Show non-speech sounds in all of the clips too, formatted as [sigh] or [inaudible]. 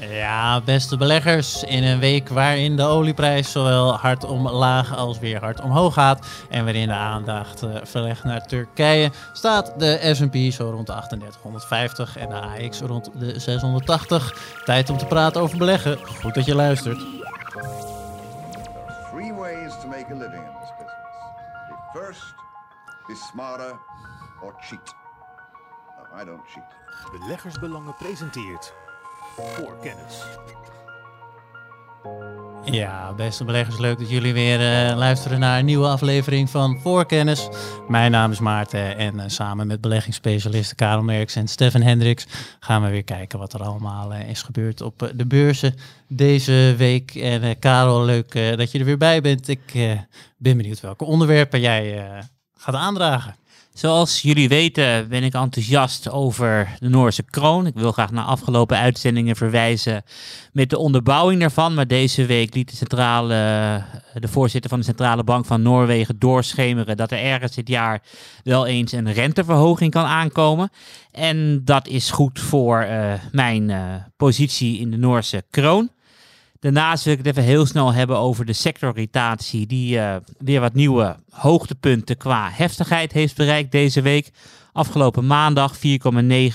Ja, beste beleggers. In een week waarin de olieprijs zowel hard omlaag als weer hard omhoog gaat. En waarin de aandacht uh, verlegt naar Turkije. Staat de SP zo rond de 3850 en de AX rond de 680. Tijd om te praten over beleggen. Goed dat je luistert. Three ways to make a living in this business. First, be smarter or cheat. No, I don't cheat. Beleggersbelangen presenteert Voorkennis. Ja, beste beleggers, leuk dat jullie weer uh, luisteren naar een nieuwe aflevering van Voorkennis. Mijn naam is Maarten en uh, samen met beleggingsspecialisten Karel Merks en Stefan Hendricks gaan we weer kijken wat er allemaal uh, is gebeurd op de beurzen deze week. En Karel, leuk dat je er weer bij bent. Ik ben benieuwd welke onderwerpen jij gaat aandragen. Zoals jullie weten ben ik enthousiast over de Noorse kroon. Ik wil graag naar afgelopen uitzendingen verwijzen met de onderbouwing daarvan. Maar deze week liet de, centrale, de voorzitter van de Centrale Bank van Noorwegen doorschemeren dat er ergens dit jaar wel eens een renteverhoging kan aankomen. En dat is goed voor uh, mijn uh, positie in de Noorse kroon. Daarnaast wil ik het even heel snel hebben over de sectorrotatie, die uh, weer wat nieuwe hoogtepunten qua heftigheid heeft bereikt deze week. Afgelopen maandag 4,9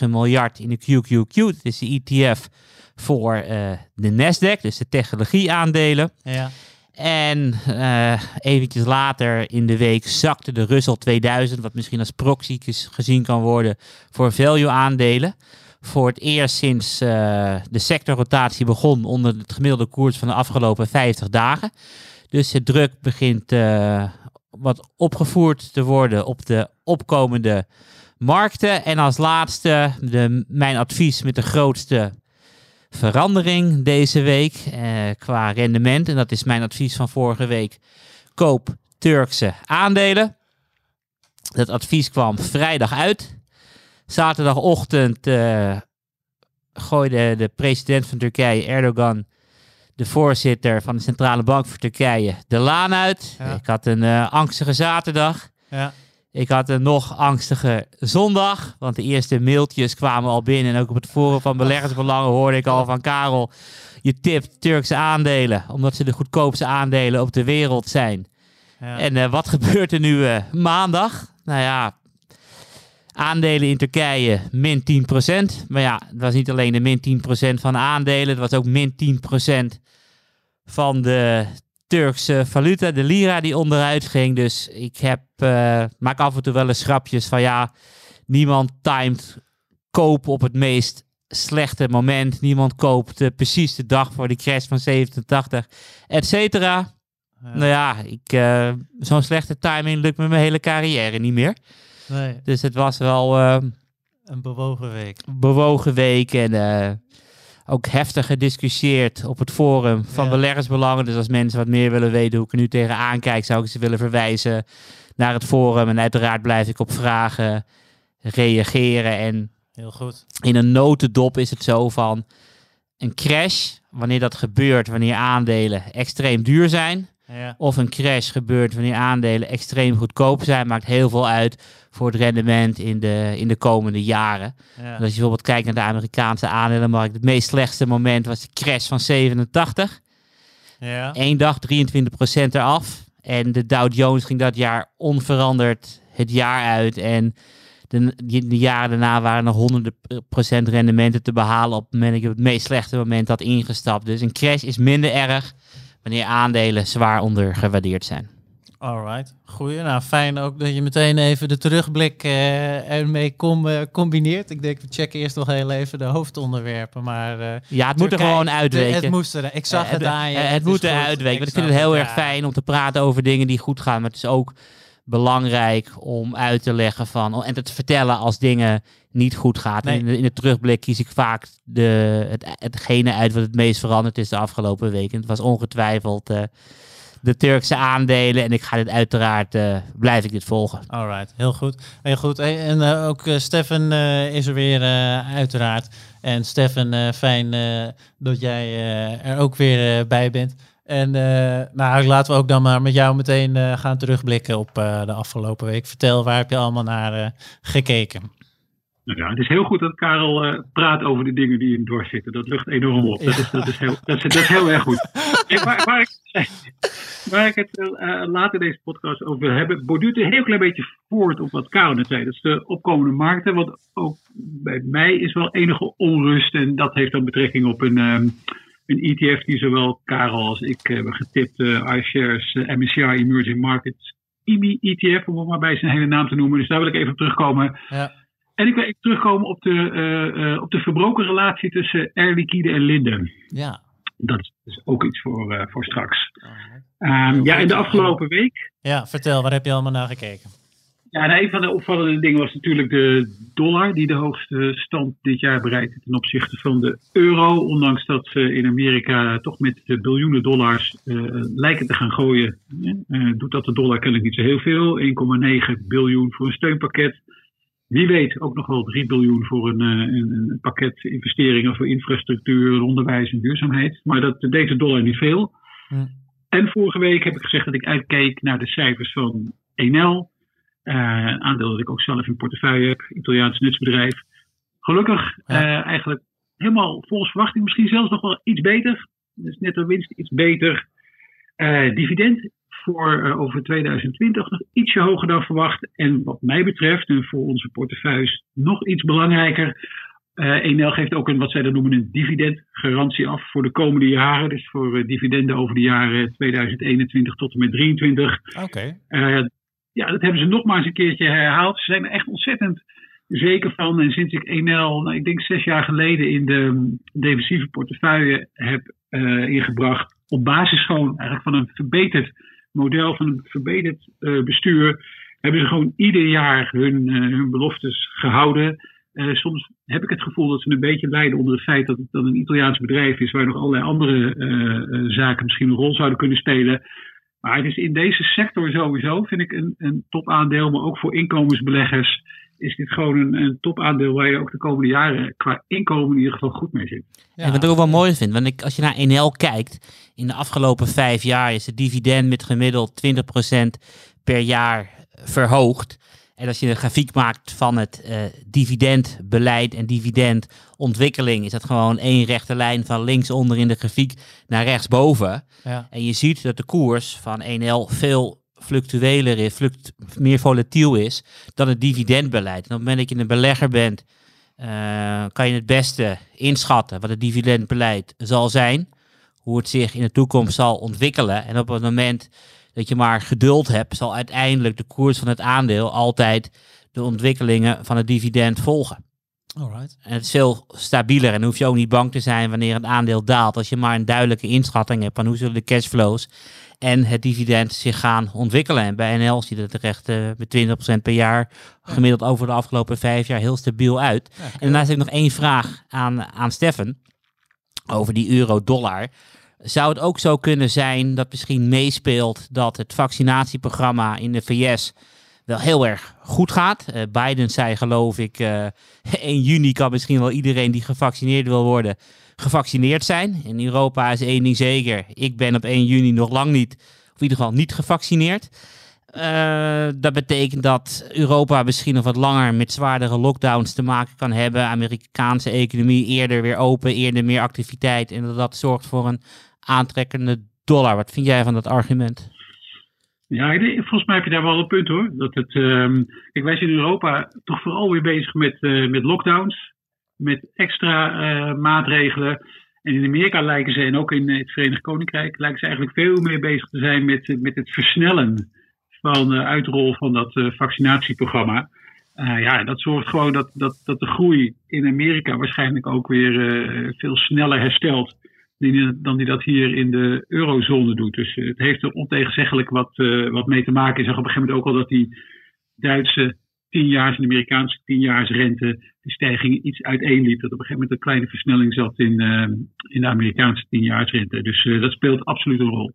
miljard in de QQQ, dat is de ETF voor uh, de Nasdaq, dus de technologieaandelen. Ja. En uh, eventjes later in de week zakte de Russell 2000, wat misschien als proxy gezien kan worden voor value aandelen voor het eerst sinds uh, de sectorrotatie begon onder het gemiddelde koers van de afgelopen 50 dagen. Dus de druk begint uh, wat opgevoerd te worden op de opkomende markten. En als laatste de, mijn advies met de grootste verandering deze week uh, qua rendement. En dat is mijn advies van vorige week. Koop Turkse aandelen. Dat advies kwam vrijdag uit. Zaterdagochtend uh, gooide de president van Turkije, Erdogan, de voorzitter van de Centrale Bank voor Turkije, de laan uit. Ik had een uh, angstige zaterdag. Ja. Ik had een nog angstige zondag, want de eerste mailtjes kwamen al binnen. En ook op het forum van beleggersbelangen hoorde ik al van Karel, je tipt Turkse aandelen, omdat ze de goedkoopste aandelen op de wereld zijn. Ja. En uh, wat gebeurt er nu uh, maandag? Nou ja, Aandelen in Turkije min 10%. Maar ja, het was niet alleen de min 10% van de aandelen, het was ook min 10% van de Turkse valuta, de lira, die onderuit ging. Dus ik heb, uh, maak af en toe wel eens grapjes van ja, niemand timed kopen op het meest slechte moment. Niemand koopt uh, precies de dag voor de crash van 87, et cetera. Nou ja, ik, uh, zo'n slechte timing lukt me mijn hele carrière niet meer. Nee. Dus het was wel... Uh, een bewogen week. Bewogen week en uh, ook heftig gediscussieerd op het forum van ja. beleggersbelangen. Dus als mensen wat meer willen weten hoe ik er nu tegenaan kijk, zou ik ze willen verwijzen naar het forum. En uiteraard blijf ik op vragen reageren. En Heel goed. In een notendop is het zo van een crash, wanneer dat gebeurt, wanneer aandelen extreem duur zijn, ja. Of een crash gebeurt wanneer aandelen extreem goedkoop zijn, maakt heel veel uit voor het rendement in de, in de komende jaren. Ja. als je bijvoorbeeld kijkt naar de Amerikaanse aandelenmarkt, het meest slechtste moment was de crash van 87. Ja. Eén dag 23% eraf. En de Dow Jones ging dat jaar onveranderd het jaar uit. En de, de jaren daarna waren er honderden procent rendementen te behalen op het moment dat je op het meest slechte moment had ingestapt. Dus een crash is minder erg wanneer aandelen zwaar ondergewaardeerd zijn. Alright, goeie. Nou, fijn ook dat je meteen even de terugblik uh, ermee com uh, combineert. Ik denk, we checken eerst nog heel even de hoofdonderwerpen, maar... Uh, ja, het moet er gewoon uitweken. het moest er, ik zag het aan je. Het, het moet er uitweken, want ik vind het heel erg fijn om te praten over dingen die goed gaan, maar het is ook belangrijk om uit te leggen van en te vertellen als dingen niet goed gaat. In, de, in, de, terugblik kies ik vaak de, het, hetgene uit wat het meest veranderd is de afgelopen weken. Het was ongetwijfeld uh, de Turkse aandelen en ik ga dit uiteraard, uh, blijf ik dit volgen. Alright, heel goed. Heel goed. En uh, ook Stefan is er weer uiteraard. En Stefan, fijn dat jij er ook weer bij bent. En uh, nou, laten we ook dan maar met jou meteen uh, gaan terugblikken op uh, de afgelopen week. Vertel, waar heb je allemaal naar gekeken? Nou ja, het is heel goed dat Karel uh, praat over de dingen die in dwars zitten. Dat lucht enorm op. Dat is, dat is, heel, dat is, dat is heel erg goed. waar, waar, ik, waar ik het uh, later deze podcast over wil hebben, borduurt een heel klein beetje voort op wat Karel net zei. Dat is de opkomende markten. Want ook bij mij is wel enige onrust. En dat heeft dan betrekking op een, um, een ETF die zowel Karel als ik hebben getipt. Uh, iShares MSCI Emerging Markets IMI ETF, om het maar bij zijn hele naam te noemen. Dus daar wil ik even op terugkomen. Ja. En ik wil even terugkomen op de, uh, uh, op de verbroken relatie tussen Air Liquide en Linden. Ja. Dat is dus ook iets voor, uh, voor straks. Um, ja, in de afgelopen week. Ja, vertel, waar heb je allemaal naar gekeken? Ja, nou, een van de opvallende dingen was natuurlijk de dollar, die de hoogste stand dit jaar bereikte ten opzichte van de euro. Ondanks dat ze in Amerika toch met biljoenen dollars uh, lijken te gaan gooien, uh, doet dat de dollar kennelijk niet zo heel veel. 1,9 biljoen voor een steunpakket. Wie weet ook nog wel 3 biljoen voor een, een, een, pakket investeringen voor infrastructuur, onderwijs en duurzaamheid. Maar dat deed de dollar niet veel. Hm. En vorige week heb ik gezegd dat ik uitkeek naar de cijfers van Enel. Uh, aandeel dat ik ook zelf in portefeuille heb, Italiaans nutsbedrijf. Gelukkig ja. uh, eigenlijk helemaal volgens verwachting, misschien zelfs nog wel iets beter. Dus net de winst iets beter. Uh, dividend voor over 2020 nog ietsje hoger dan verwacht. En wat mij betreft, en voor onze portefeuilles nog iets belangrijker. Enel geeft ook een, wat zij dan noemen, een dividendgarantie af voor de komende jaren. Dus voor dividenden over de jaren 2021 tot en met 2023. Oké. Okay ja, dat hebben ze nog maar eens een keertje herhaald. Ze zijn er echt ontzettend zeker van. En sinds ik Enel, nou, ik denk zes jaar geleden, in de defensieve portefeuille heb uh, ingebracht. Op basis gewoon eigenlijk van een verbeterd model, van een verbeterd uh, bestuur. Hebben ze gewoon ieder jaar hun, uh, hun beloftes gehouden. soms heb ik het gevoel dat ze een beetje lijden onder het feit dat het dan een Italiaans bedrijf is waar nog allerlei andere zaken misschien een rol zouden kunnen spelen. Maar het is in deze sector sowieso, vind ik, een, een topaandeel. Maar ook voor inkomensbeleggers is dit gewoon een, een topaandeel waar je ook de komende jaren qua inkomen in ieder geval goed mee zit. En wat ik ook wel mooi vind, want ik, als je naar NL kijkt, in de afgelopen vijf jaar is het dividend met gemiddeld 20% per jaar verhoogd. En als je een grafiek maakt van het uh, dividendbeleid en dividendontwikkeling, is dat gewoon één rechte lijn van linksonder in de grafiek naar rechtsboven. Ja. En je ziet dat de koers van 1L veel fluctueler is, fluct, meer volatiel is dan het dividendbeleid. En op het moment dat je een belegger bent, uh, kan je het beste inschatten wat het dividendbeleid zal zijn, hoe het zich in de toekomst zal ontwikkelen. En op het moment dat je maar geduld hebt, zal uiteindelijk de koers van het aandeel altijd de ontwikkelingen van het dividend volgen. Alright. En het is veel stabieler en dan hoef je ook niet bang te zijn wanneer het aandeel daalt. Als je maar een duidelijke inschatting hebt van hoe zullen de cashflows en het dividend zich gaan ontwikkelen. En bij NL ziet het er echt uh, met 20% per jaar gemiddeld over de afgelopen vijf jaar heel stabiel uit. Ja, en daarnaast heb ik nog één vraag aan, aan Steffen over die euro-dollar. Zou het ook zo kunnen zijn dat misschien meespeelt dat het vaccinatieprogramma in de VS wel heel erg goed gaat? Uh, Biden zei geloof ik, [laughs] uh, 1 juni kan misschien wel iedereen die gevaccineerd wil worden gevaccineerd zijn. In Europa is één ding zeker, ik ben op 1 juni nog lang niet, of in ieder geval niet gevaccineerd. Uh, dat betekent dat Europa misschien nog wat langer met zwaardere lockdowns te maken kan hebben. Amerikaanse economie eerder weer open, eerder meer activiteit. En dat zorgt voor een aantrekkende dollar. Wat vind jij van dat argument? Ja, volgens mij heb je daar wel een punt hoor. Dat het, um, kijk, wij zijn in Europa toch vooral weer bezig met, uh, met lockdowns, met extra uh, maatregelen. En in Amerika lijken ze, en ook in het Verenigd Koninkrijk, lijken ze eigenlijk veel meer bezig te zijn met, met het versnellen van de uitrol van dat vaccinatieprogramma. Ja, dat zorgt gewoon dat, dat, dat de groei in Amerika waarschijnlijk ook weer veel sneller herstelt dan die dat hier in de eurozone doet. Dus het heeft er ontegenzeggelijk wat, uh, wat mee te maken. Ik zag op een gegeven moment ook al dat die Duitse tienjaars en Amerikaanse tienjaarsrente de stijging iets uiteenliep. Dat op een gegeven moment een kleine versnelling zat in, uh, in de Amerikaanse tienjaarsrente. Dus dat speelt absoluut een rol.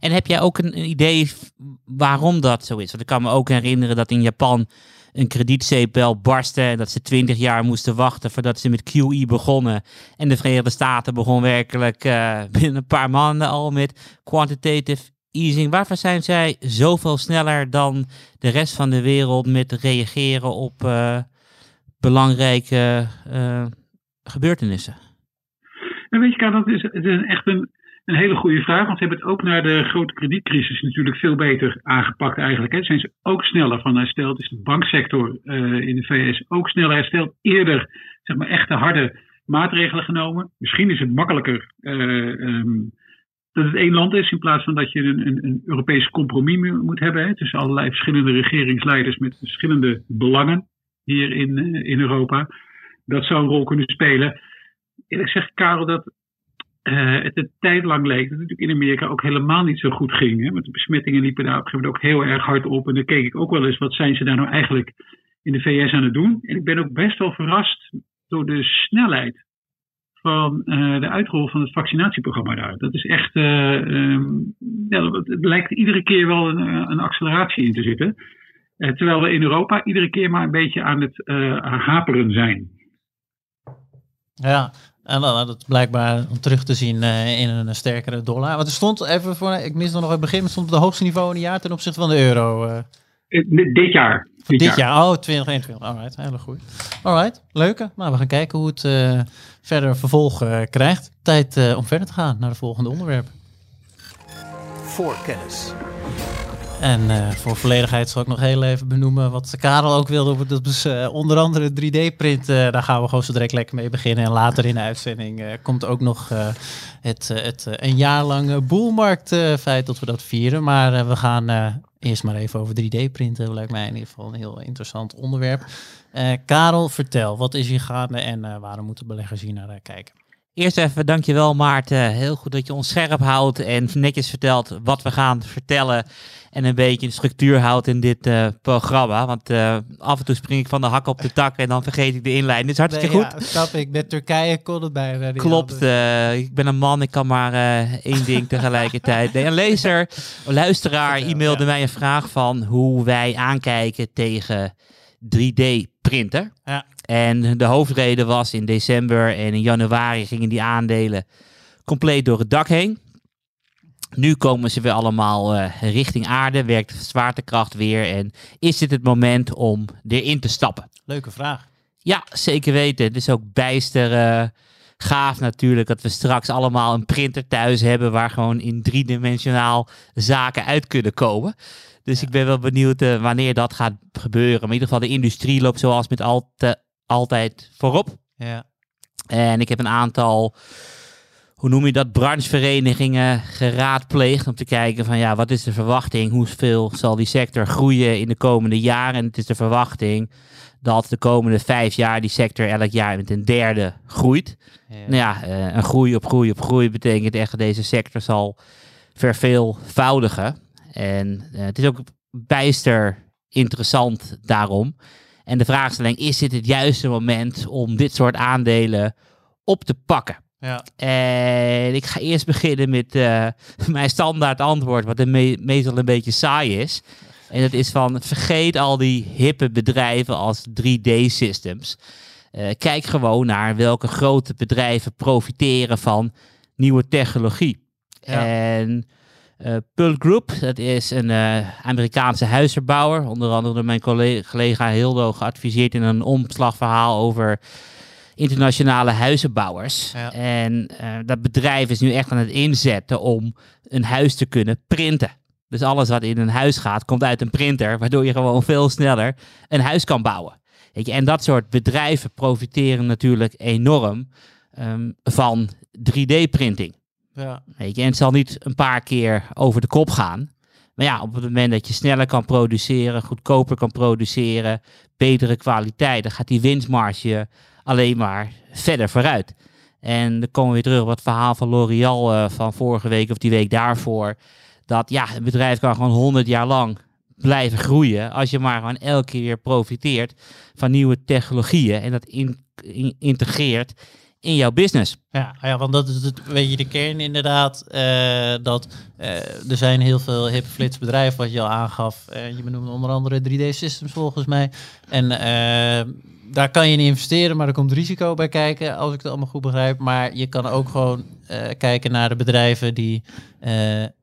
En heb jij ook een idee waarom dat zo is? Want ik kan me ook herinneren dat in Japan een kredietcepel barstte. En dat ze twintig jaar moesten wachten voordat ze met QE begonnen. En de Verenigde Staten begon werkelijk uh, [laughs] binnen een paar maanden al met quantitative easing. Waarvoor zijn zij zoveel sneller dan de rest van de wereld met reageren op uh, belangrijke uh, gebeurtenissen? En weet je, dat is, is echt een, een hele goede vraag. Want ze hebben het ook naar de grote kredietcrisis natuurlijk veel beter aangepakt eigenlijk. Hè. Zijn ze ook sneller van hersteld? Is de banksector uh, in de VS ook sneller hersteld? Eerder, zeg maar, echte harde maatregelen genomen. Misschien is het makkelijker uh, um, dat het één land is in plaats van dat je een, een, een Europees compromis moet hebben. Hè, tussen allerlei verschillende regeringsleiders met verschillende belangen hier in, uh, in Europa. Dat zou een rol kunnen spelen. Eerlijk gezegd, Karel, dat uh, het een tijd lang leek dat het natuurlijk in Amerika ook helemaal niet zo goed ging. Hè? Want de besmettingen liepen daar op een gegeven moment ook heel erg hard op. En dan keek ik ook wel eens, wat zijn ze daar nou eigenlijk in de VS aan het doen? En ik ben ook best wel verrast door de snelheid van uh, de uitrol van het vaccinatieprogramma daar. Dat is echt, uh, um, ja, het lijkt iedere keer wel een, een acceleratie in te zitten. Terwijl we in Europa iedere keer maar een beetje aan het haperen zijn. Ja, en dan dat blijkbaar om terug te zien uh, in een sterkere dollar. Want er stond even voor, ik mis nog het begin, maar stond op het hoogste niveau in het jaar ten opzichte van de euro. Uh. Dit jaar. Dit, dit jaar. jaar. oh 2021. Alright, hele goed. Alright, leuke. Nou, we gaan kijken hoe het uh, verder vervolg krijgt. Tijd om verder te gaan naar de volgende onderwerp. Voorkennis. En uh, voor volledigheid zal ik nog heel even benoemen wat Karel ook wilde. Dat uh, onder andere 3D-print. Uh, daar gaan we gewoon zo direct lekker mee beginnen. En later in de uitzending komt ook nog het, het een jaar lang boelmarkt feit dat we dat vieren. Maar we gaan eerst maar even over 3D-printen. Dat lijkt mij in ieder geval een heel interessant onderwerp. Karel, vertel, wat is hier gaande en waarom moeten beleggers hier naar kijken? Eerst even dankjewel Maarten. Heel goed dat je ons scherp houdt en netjes vertelt wat we gaan vertellen. En een beetje de structuur houdt in dit uh, programma. Want uh, af en toe spring ik van de hak op de tak en dan vergeet ik de inleiding. Is hartstikke nee, goed. Ja, snap ik. Met Turkije kon het bijna Klopt. Uh, ik ben een man, ik kan maar één ding tegelijkertijd. Nee, een lezer, een luisteraar e-mailde mij een vraag van hoe wij aankijken tegen 3D-printer. Ja. En de hoofdreden was in december en in januari gingen die aandelen compleet door het dak heen. Nu komen ze weer allemaal uh, richting aarde, werkt zwaartekracht weer. En is dit het moment om erin te stappen? Leuke vraag. Ja, zeker weten. Het is ook bijster uh, gaaf natuurlijk dat we straks allemaal een printer thuis hebben waar gewoon in driedimensionaal zaken uit kunnen komen. Dus ik ben wel benieuwd uh, wanneer dat gaat gebeuren. Maar in ieder geval de industrie loopt zoals met al te, altijd voorop. Ja. En ik heb een aantal hoe noem je dat, brancheverenigingen geraadpleegd om te kijken van ja, wat is de verwachting, hoeveel zal die sector groeien in de komende jaren. En het is de verwachting dat de komende vijf jaar die sector elk jaar met een derde groeit. Ja. Nou ja, uh, een groei op groei op groei betekent echt dat deze sector zal verveelvoudigen. En uh, het is ook bijster interessant daarom. En de vraagstelling, is dit het juiste moment om dit soort aandelen op te pakken? Ja. En ik ga eerst beginnen met uh, [laughs] mijn standaard antwoord, wat me meestal een beetje saai is. En dat is van, vergeet al die hippe bedrijven als 3D-systems. Uh, eh, kijk gewoon naar welke grote bedrijven profiteren van nieuwe technologie. Ja. En uh, Pearl Group, dat is een uh, Amerikaanse huisverbouwer. Onder andere door mijn collega, Hildo geadviseerd in een omslagverhaal over internationale huizenbouwers. En uh, dat bedrijf is nu echt aan het inzetten om een huis te kunnen printen. Dus alles wat in een huis gaat, komt uit een printer, [laughs] waardoor je gewoon veel sneller een huis kan bouwen. Weet je, en dat soort bedrijven profiteren natuurlijk enorm um, van 3D-printing. Ja. Je, en het zal niet een paar keer over de kop gaan. Maar ja, op het moment dat je sneller kan produceren, goedkoper kan produceren, betere kwaliteit, dan gaat die winstmarge alleen maar verder vooruit. En dan komen we weer terug op het verhaal van L'Oreal uh, van vorige week of die week daarvoor. Dat ja, een bedrijf kan gewoon 100 jaar lang blijven groeien. Als je maar gewoon elke keer weer profiteert van nieuwe technologieën en dat in, integreert in jouw business. Ja, ja, want dat is het, weet je, de kern inderdaad. Uh, dat uh, er zijn heel veel hip flits bedrijven, wat je al aangaf. Uh, je benoemde onder andere 3D Systems volgens mij. En daar kan je in investeren, maar er komt risico bij kijken, als ik het allemaal goed begrijp. Maar je kan ook gewoon kijken naar de bedrijven die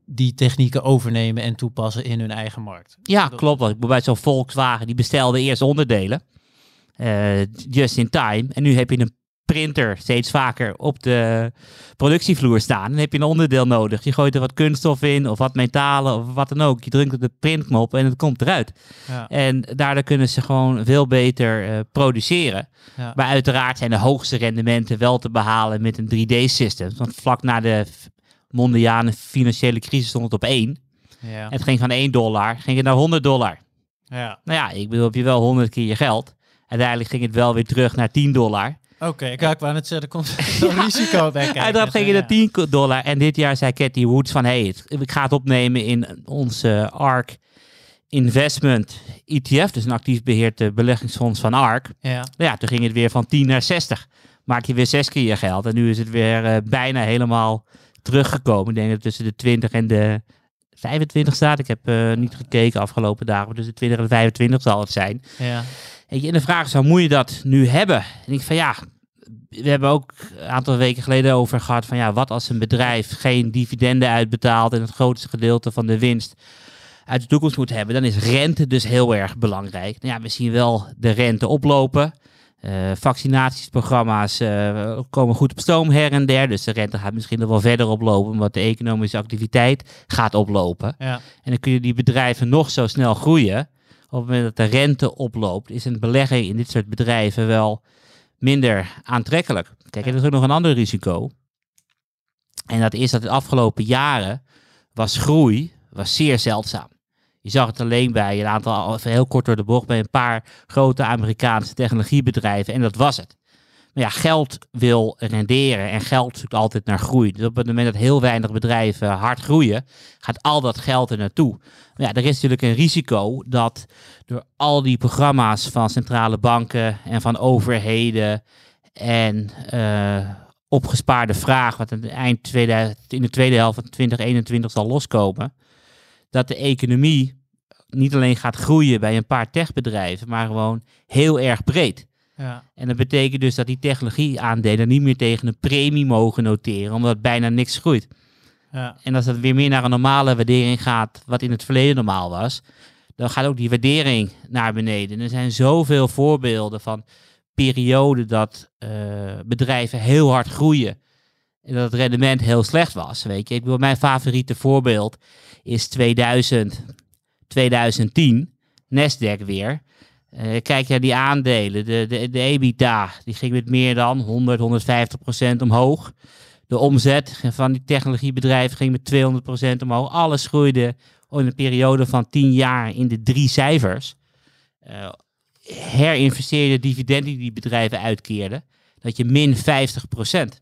die technieken overnemen en toepassen in hun eigen markt. Ja, klopt. Bij zo'n Volkswagen, die bestelde eerst onderdelen. eh, just in time. En nu heb je een printer steeds vaker op de productievloer staan. Dan heb je een onderdeel nodig. Je gooit er wat kunststof in of wat metalen of wat dan ook. Je drukt op de printknop en het komt eruit. Ja. En daardoor kunnen ze gewoon veel beter eh, produceren. Ja. Maar uiteraard zijn de hoogste rendementen wel te behalen met een 3D-systeem. Want vlak na de mondiale financiële crisis stond het op 1. Ja. Het ging van 1 dollar, ging het naar 100 dollar. ja. Nou ja, ik bedoel, heb je wel 100 keer je geld. Uiteindelijk ging het wel weer terug naar 10 dollar. Oké, kijk, ik wou net zeggen, er komt [laughs] zo'n risico bij kijken. Uiteraard ging Dus, het naar 10 dollar. En dit jaar zei Cathy Woods van... hey, ik ga het opnemen in onze ARK Investment ETF. Dus een actief beheerd eh, beleggingsfonds van ARK. Ja. Nou ja, toen ging het weer van 10 naar 60. Maak je weer zes keer je geld. En nu is het weer eh, bijna helemaal teruggekomen. Ik denk dat het tussen de 20 en de 25 staat. Ik heb eh, niet gekeken afgelopen dagen. Maar tussen de 20 en de 25 zal het zijn. Ja. Je, en de vraag is, hoe moet je dat nu hebben? En ik van ja, we hebben ook een aantal weken geleden over gehad van ja, wat als een bedrijf geen dividenden uitbetaalt en het grootste gedeelte van de winst uit de toekomst moet hebben, dan is rente dus heel erg belangrijk. Nou ja, we zien wel de rente oplopen. Eh vaccinatiesprogramma's eh, komen goed op stoom her en der. Dus de rente gaat misschien nog wel verder oplopen, omdat de economische activiteit gaat oplopen. Ja. En dan kun je die bedrijven nog zo snel groeien. Op het moment dat de rente oploopt, is een belegging in dit soort bedrijven wel minder aantrekkelijk. Kijk, er is ook nog een ander risico. En dat is dat de afgelopen jaren was groei was zeer zeldzaam. Je zag het alleen bij een aantal, heel kort door de bocht, bij een paar grote Amerikaanse technologiebedrijven. En dat was het. Maar ja, geld wil renderen en geld zoekt altijd naar groei. Dus op het moment dat heel weinig bedrijven hard groeien, gaat al dat geld er naartoe. Maar ja, er is natuurlijk een risico dat door al die programma's van centrale banken en van overheden en eh, opgespaarde vraag, wat aan het eind 2000, in de tweede helft van 2021 zal loskomen, dat de economie niet alleen gaat groeien bij een paar techbedrijven, maar gewoon heel erg breed. Ja. En dat betekent dus dat die technologieaandelen niet meer tegen een premie mogen noteren, omdat bijna niks groeit. Ja. En als dat weer meer naar een normale waardering gaat, wat in het verleden normaal was, dan gaat ook die waardering naar beneden. En er zijn zoveel voorbeelden van perioden dat eh, bedrijven heel hard groeien en dat het rendement heel slecht was. Weet je, ik wil mijn favoriete voorbeeld is 2000, 2010, Nasdaq weer. Eh, kijk naar die aandelen, de, de, de EBITDA, die ging met meer dan 100, 150 procent omhoog. De omzet van die technologiebedrijven ging met 200 procent omhoog. Alles groeide in een periode van 10 jaar in de drie cijfers. Eh herinvesteerde dividenden die die bedrijven uitkeerden, dat je min 50 procent.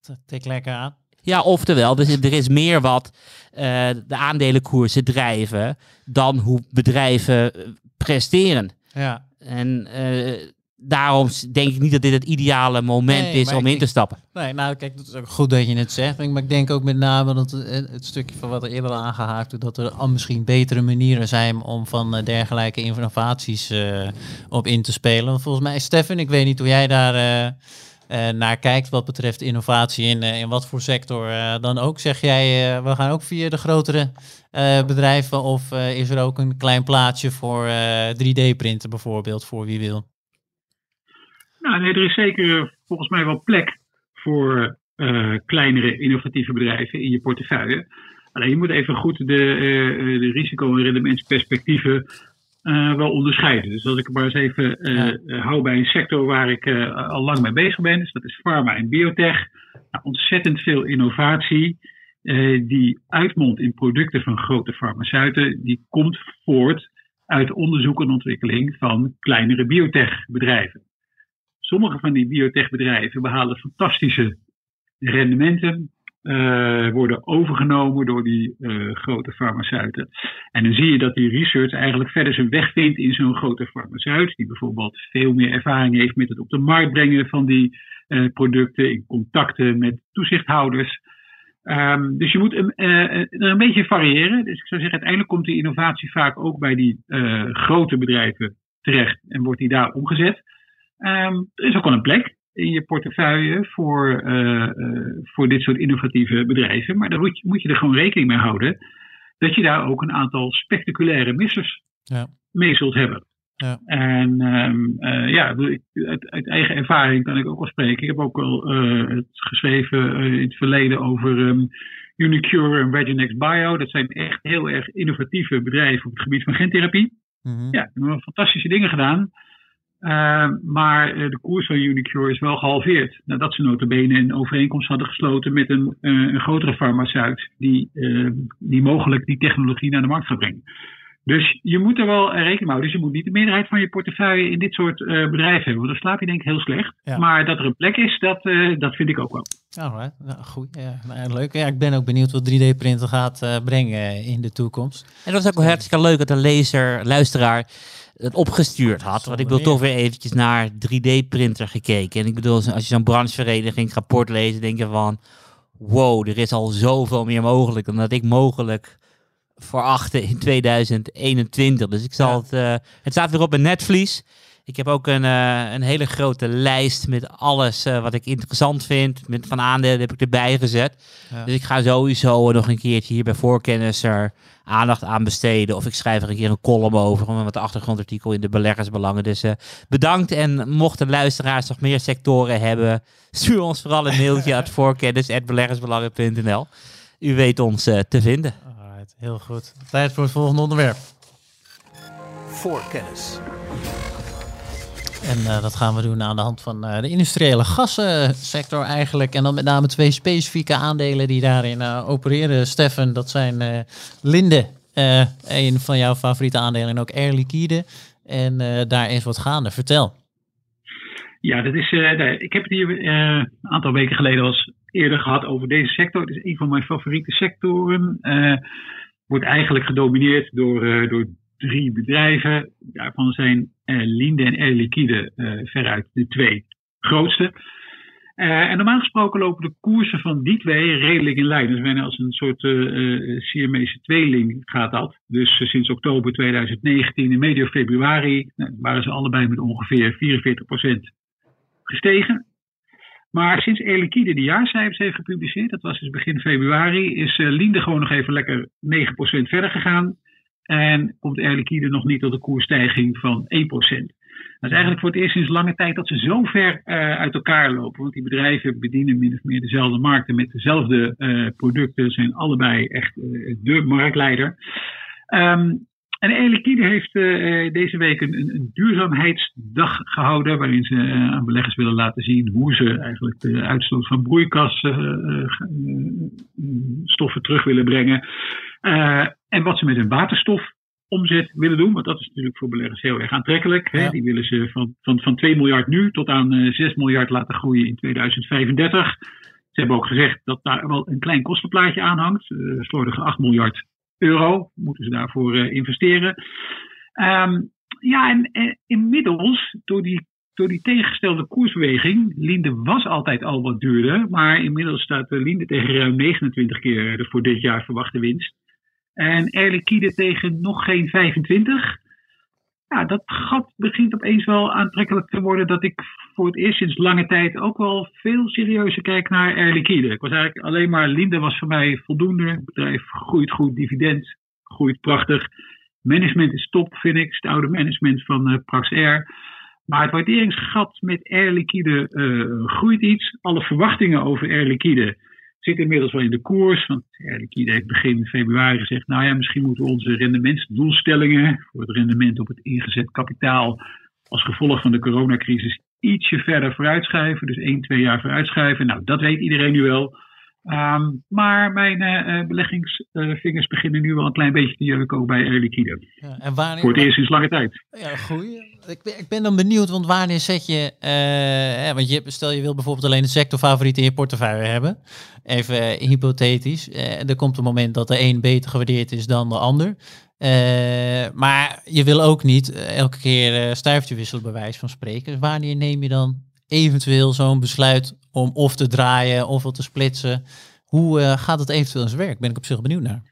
Dat tikt lekker aan. Ja, oftewel, dus er is meer wat eh, de aandelenkoersen drijven dan hoe bedrijven presteren. Ja. En eh, daarom denk ik niet dat dit het ideale moment Nee, is om in te stappen. Nee, nou kijk, dat is ook goed dat je het zegt. Maar ik denk ook met name dat het, het stukje van wat er eerder al aangehaakt wordt, dat er al misschien betere manieren zijn om van eh, dergelijke innovaties eh, op in te spelen. Want volgens mij, Stefan, ik weet niet hoe jij daar eh, eh, naar kijkt wat betreft innovatie in, eh, in wat voor sector eh, dan ook. Zeg jij, eh, we gaan ook via de grotere eh, bedrijven of eh, is er ook een klein plaatsje voor eh, 3D-printen bijvoorbeeld, voor wie wil? Nou, nee, er is zeker eh, volgens mij wel plek voor eh, kleinere innovatieve bedrijven in je portefeuille. Alleen je moet even goed de, eh, de risico- en rendementsperspectieven eh, wel onderscheiden. Dus als ik maar eens even eh, Ja. eh, hou bij een sector waar ik al lang mee bezig ben, dus dat is pharma en biotech. Nou, ontzettend veel innovatie die uitmondt in producten van grote farmaceuten, die komt voort uit onderzoek en ontwikkeling van kleinere biotechbedrijven. Sommige van die biotechbedrijven behalen fantastische rendementen, eh, worden overgenomen door die eh, grote farmaceuten. En dan zie je dat die research eigenlijk verder zijn weg vindt in zo'n grote farmaceut, die bijvoorbeeld veel meer ervaring heeft met het op de markt brengen van die eh, producten, in contacten met toezichthouders. Ehm, dus je moet een, er een beetje variëren. Dus ik zou zeggen, uiteindelijk komt die innovatie vaak ook bij die grote bedrijven terecht en wordt die daar omgezet. Ehm, er is ook wel een plek in je portefeuille voor, eh, eh, voor dit soort innovatieve bedrijven. Maar daar moet je, moet je er gewoon rekening mee houden dat je daar ook een aantal spectaculaire missers Ja. mee zult hebben. Ja. En um, uh, ja, uit, uit, eigen ervaring kan ik ook wel spreken. Ik heb ook wel het geschreven in het verleden over um, Unicure en Regenex Bio. Dat zijn echt heel erg innovatieve bedrijven op het gebied van gentherapie. Mm -hmm. Ja, hebben fantastische dingen gedaan. Uh, maar de koers van Unicure is wel gehalveerd. Nadat ze notabene een overeenkomst hadden gesloten met een, uh, een grotere farmaceut. Die, uh, die mogelijk die technologie naar de markt gaat brengen. Dus je moet er wel rekening mee houden. Dus je moet niet de meerderheid van je portefeuille in dit soort bedrijven hebben. Want dan slaap je denk ik heel slecht. Ja. Maar dat er een plek is, dat, dat vind ik ook wel. Alright, nou, goed. Ja, nou, leuk. Ja, ik ben ook benieuwd wat 3D-printen gaat brengen in de toekomst. En dat was ook wel hartstikke leuk dat een lezer, luisteraar het opgestuurd had. Want ik wil toch weer eventjes naar 3D-printer gekeken. En ik bedoel, als je zo'n branchevereniging rapport lezen, denk je van... Wow, er is al zoveel meer mogelijk dan dat ik mogelijk verachte in 2021. Dus ik zal ja. het... Uh, het staat weer op een netvlies. Ik heb ook een, uh, een hele grote lijst met alles uh, wat ik interessant vind. Met, van aandelen heb ik erbij gezet. Ja. Dus ik ga sowieso nog een keertje hier bij voorkennis er aandacht aan besteden. Of ik schrijf er een keer een column over. Met de achtergrondartikel in de beleggersbelangen. Dus uh, bedankt. En mochten luisteraars nog meer sectoren hebben. Stuur ons vooral een mailtje [laughs] uit voorkennis.beleggersbelangen.nl U weet ons te vinden. Alright, heel goed. Tijd voor het volgende onderwerp. Voorkennis. En uh, dat gaan we doen aan de hand van uh, de industriële gassensector eigenlijk. En dan met name twee specifieke aandelen die daarin uh, opereren. Stefan, dat zijn Linde, een van jouw favoriete aandelen. En ook Air Liquide. En daar is wat gaande. Vertel. Ja, dat is, ik heb het hier een aantal weken geleden al eerder gehad over deze sector. Het is een van mijn favoriete sectoren. wordt eigenlijk gedomineerd door, door drie bedrijven. Daarvan zijn Linde en Air Liquide uh, veruit de twee grootste. Uh, en normaal gesproken lopen de koersen van die twee redelijk in lijn. Dus bijna als een soort Siamese tweeling gaat dat. Dus sinds oktober 2019 en medio februari nou, waren ze allebei met ongeveer 44% gestegen. Maar sinds Air de jaarcijfers heeft gepubliceerd, dat was dus begin februari, is Linde gewoon nog even lekker 9% verder gegaan. En komt Air Liquide nog niet tot een koersstijging van 1%. Dat is eigenlijk voor het eerst sinds lange tijd dat ze zo ver uh, uit elkaar lopen. Want die bedrijven bedienen min of meer dezelfde markten met dezelfde uh, producten. Zijn allebei echt uh, de marktleider. Um, en Liquide heeft deze week een, een, duurzaamheidsdag gehouden. Waarin ze aan beleggers willen laten zien hoe ze eigenlijk de uitstoot van broeikasstoffen terug willen brengen. En wat ze met hun waterstofomzet willen doen, want dat is natuurlijk voor beleggers heel erg aantrekkelijk. Hè? Die willen ze van, van, van 2 miljard nu tot aan uh, 6 miljard laten groeien in 2035. Ze hebben ook gezegd dat daar wel een klein kostenplaatje aan hangt. Uh, slordige 8 miljard euro moeten ze daarvoor uh, investeren. Um, ja, en, en inmiddels, door die door die tegengestelde koersbeweging, Linde was altijd al wat duurder, maar inmiddels staat Linde tegen ruim 29 keer de voor dit jaar verwachte winst. En Air tegen nog geen 25. Ja, dat gat begint opeens wel aantrekkelijk te worden dat ik voor het eerst sinds lange tijd ook wel veel serieuzer kijk naar Air Liquide. Ik was eigenlijk alleen maar, Linde was voor mij voldoende. Het bedrijf groeit goed, dividend groeit prachtig. Management is top, vind ik. Het oude management van uh, Prax Air. Maar het waarderingsgat met Air Liquide uh, groeit iets. Alle verwachtingen over Air Liquide zit inmiddels wel in de koers. Want ja, Liquide heeft begin februari gezegd, nou ja, misschien moeten we onze rendementsdoelstellingen voor het rendement op het ingezet kapitaal als gevolg van de coronacrisis ietsje verder vooruitschuiven. Dus 1, 2 jaar vooruitschuiven. Nou, dat weet iedereen nu wel. Um, maar mijn uh, beleggingsvingers beginnen nu wel een klein beetje te jeuken ook bij Air Liquide. Ja, en wanneer, Voor het eerst sinds lange tijd. Ja, goed. Ik ben, ik ben dan benieuwd, want wanneer zet je... Uh, want je, stel je wil bijvoorbeeld alleen een sectorfavoriet in je portefeuille hebben. Even hypothetisch. er komt een moment dat de een beter gewaardeerd is dan de ander. maar je wil ook niet elke keer stuiftje wisselen bij wijze van spreken. Dus wanneer neem je dan eventueel zo'n besluit om of te draaien of te splitsen. Hoe uh, gaat het eventueel in zijn werk? Ben ik op zich benieuwd naar.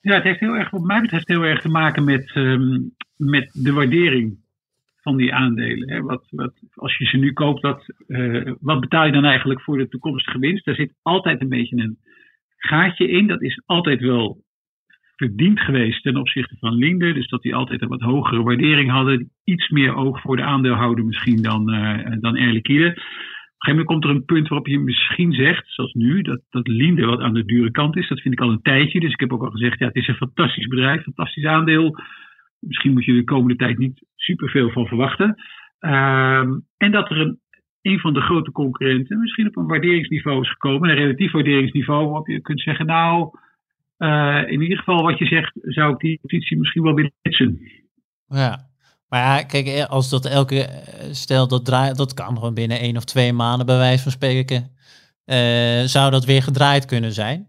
Ja, het heeft heel erg, wat mij betreft, heel erg te maken met, um, met de waardering van die aandelen. Hè. Wat, wat, als je ze nu koopt, dat, uh, wat betaal je dan eigenlijk voor de toekomstige winst? Daar zit altijd een beetje een gaatje in. Dat is altijd wel verdiend geweest ten opzichte van Linde. Dus dat die altijd een wat hogere waardering hadden. Iets meer oog voor de aandeelhouder misschien dan, uh, dan. Gegeven moment komt er een punt waarop je misschien zegt, zoals nu, dat, dat Linde wat aan de dure kant is. Dat vind ik al een tijdje. Dus ik heb ook al gezegd, ja, het is een fantastisch bedrijf, fantastisch aandeel. Misschien moet je de komende tijd niet superveel van verwachten. Ehm, en dat er een, een van de grote concurrenten misschien op een waarderingsniveau is gekomen. Een relatief waarderingsniveau waarop je kunt zeggen, nou, uh, in ieder geval wat je zegt, zou ik die positie misschien wel willen hitsen. Ja, maar ja, kijk, eh, als dat elke, eh, stel dat draait, dat kan gewoon binnen één of twee maanden bij wijze van spreken, uh, zou dat weer gedraaid kunnen zijn.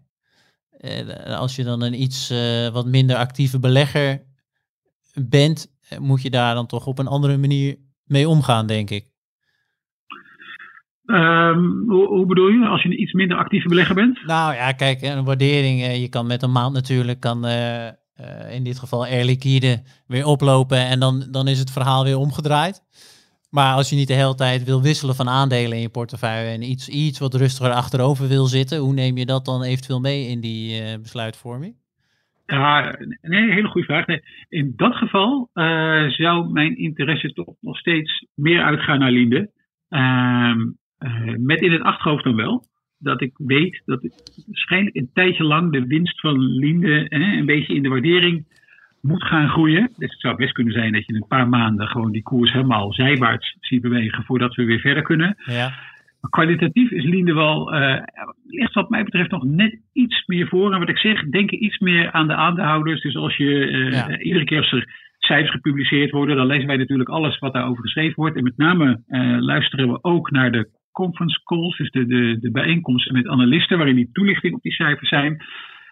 Uh, als je dan een iets uh, wat minder actieve belegger bent, moet je daar dan toch op een andere manier mee omgaan, denk ik. Um, hoe, hoe, bedoel je, als je een iets minder actieve belegger bent? Nou ja, kijk, een waardering, je kan met een maand natuurlijk, kan uh, in dit geval Air weer oplopen en dan, dan is het verhaal weer omgedraaid. Maar als je niet de hele tijd wil wisselen van aandelen in je portefeuille en iets, iets wat rustiger achterover wil zitten, hoe neem je dat dan eventueel mee in die besluitvorming? Ja, nee, hele goede vraag. Nee, in dat geval zou mijn interesse toch nog steeds meer uitgaan naar Linde. Uh, met in het achterhoofd dan wel dat ik weet dat waarschijnlijk een tijdje lang de winst van Linde een beetje in de waardering moet gaan groeien. Dus het zou best kunnen zijn dat je in een paar maanden gewoon die koers helemaal zijwaarts ziet bewegen voordat we weer verder kunnen. Ja. Maar kwalitatief is Linde wel, uh, ligt wat mij betreft nog net iets meer voor. En wat ik zeg, denk iets meer aan de aandeelhouders. Dus als je uh, ja. iedere keer als er cijfers gepubliceerd worden, dan lezen wij natuurlijk alles wat daarover geschreven wordt. En met name uh, luisteren we ook naar de conference calls, dus de, de, de bijeenkomsten met analisten, waarin die toelichting op die cijfers zijn.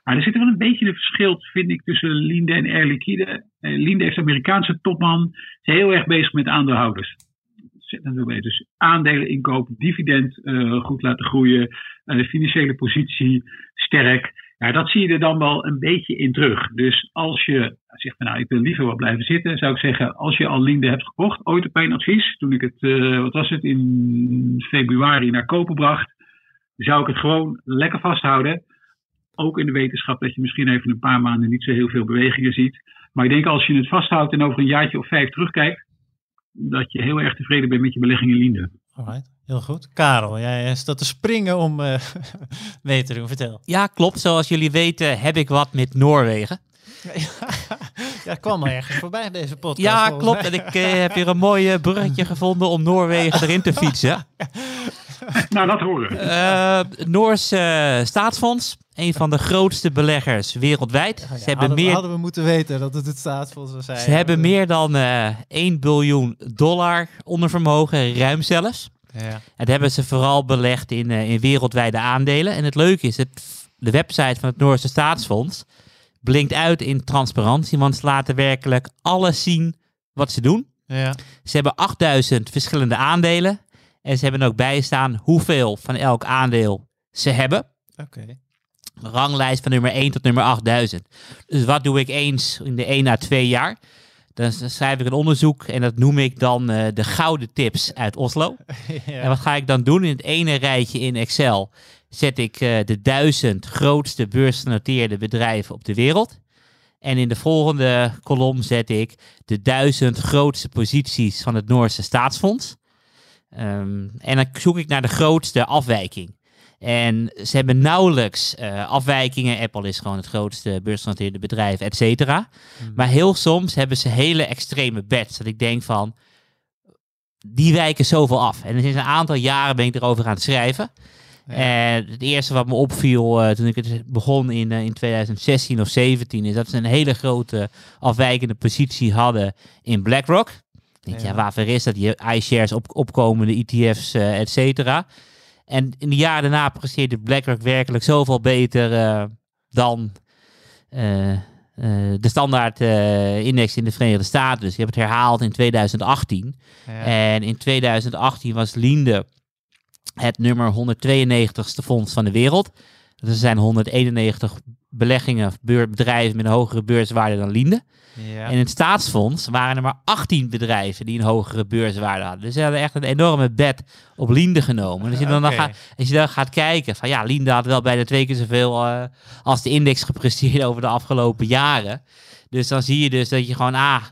Maar er zit wel een beetje een verschil, vind ik, tussen Linde en Air Liquide. Uh, Linde is Amerikaanse topman, is heel erg bezig met aandeelhouders. Dus aandelen inkopen, dividend uh, goed laten groeien, uh, financiële positie sterk. Ja, dat zie je er dan wel een beetje in terug. Dus als je zegt, nou, ik wil liever wat blijven zitten, zou ik zeggen, als je al Linde hebt gekocht, ooit op mijn advies, toen ik het, uh, wat was het, in februari naar kopen bracht, zou ik het gewoon lekker vasthouden. Ook in de wetenschap dat je misschien even een paar maanden niet zo heel veel bewegingen ziet. Maar ik denk als je het vasthoudt en over een jaartje of vijf terugkijkt, dat je heel erg tevreden bent met je belegging in Linde. Alright. Heel goed. Karel, jij staat te springen om uh, [laughs] mee te doen. Vertel. Ja, klopt. Zoals jullie weten heb ik wat met Noorwegen. [laughs] ja, kwam al ergens voorbij deze podcast. Ja, klopt. En ik uh, heb weer een mooi bruggetje [laughs] gevonden om Noorwegen erin te fietsen. nou, dat horen. Uh, Noorse staatsfonds. Een van de grootste beleggers wereldwijd. Ja, ja, ze hebben hadden, meer... hadden we moeten weten dat het het staatsfonds zou zijn. Ze hebben meer dan uh, 1 biljoen dollar onder vermogen, ruim zelfs. Ja. Dat hebben ze vooral belegd in, uh, in wereldwijde aandelen. En het leuke is, het, de website van het Noorse staatsfonds blinkt uit in transparantie, want ze laten werkelijk alles zien wat ze doen. Ja. Ze hebben 8000 verschillende aandelen. En ze hebben ook bijstaan hoeveel van elk aandeel ze hebben. Oké. Okay. Ranglijst van nummer 1 tot nummer 8000. Dus wat doe ik eens in de 1 à 2 jaar? Dan schrijf ik een onderzoek en dat noem ik dan uh, de gouden tips uit Oslo. [laughs] ja. En wat ga ik dan doen? In het ene rijtje in Excel zet ik uh, de duizend grootste beursgenoteerde bedrijven op de wereld. En in de volgende kolom zet ik de duizend grootste posities van het Noorse staatsfonds. Um, en dan zoek ik naar de grootste afwijking. En ze hebben nauwelijks uh, afwijkingen. Apple is gewoon het grootste beursgenoteerde bedrijf, et cetera. Mm. Maar heel soms hebben ze hele extreme bets. Dat ik denk van, die wijken zoveel af. En sinds een aantal jaren ben ik erover aan het schrijven. Ja. En het eerste wat me opviel uh, toen ik het begon in, uh, in 2016 of 17 is dat ze een hele grote afwijkende positie hadden in BlackRock. Denk, ja. ja, waarvoor is dat? Die iShares op, opkomende ETF's, et cetera. En in de jaren daarna presteerde BlackRock werkelijk zoveel beter uh, dan uh, uh, de standaard index in de Verenigde Staten. Dus je hebt het herhaald in 2018. Ja. En in 2018 was Linde het nummer 192ste fonds van de wereld. er zijn 191 beleggingen, bedrijven met een hogere beurswaarde dan Linde. Ja. En in het staatsfonds waren er maar 18 bedrijven die een hogere beurswaarde hadden. Dus ze hadden echt een enorme bed op Linde genomen. als je dan, dan, gaat, als je dan gaat kijken, van ja, Linde had wel bijna twee keer zoveel uh, als de index gepresteerd [laughs] over de afgelopen jaren. Dus dan zie je dus dat je gewoon ah,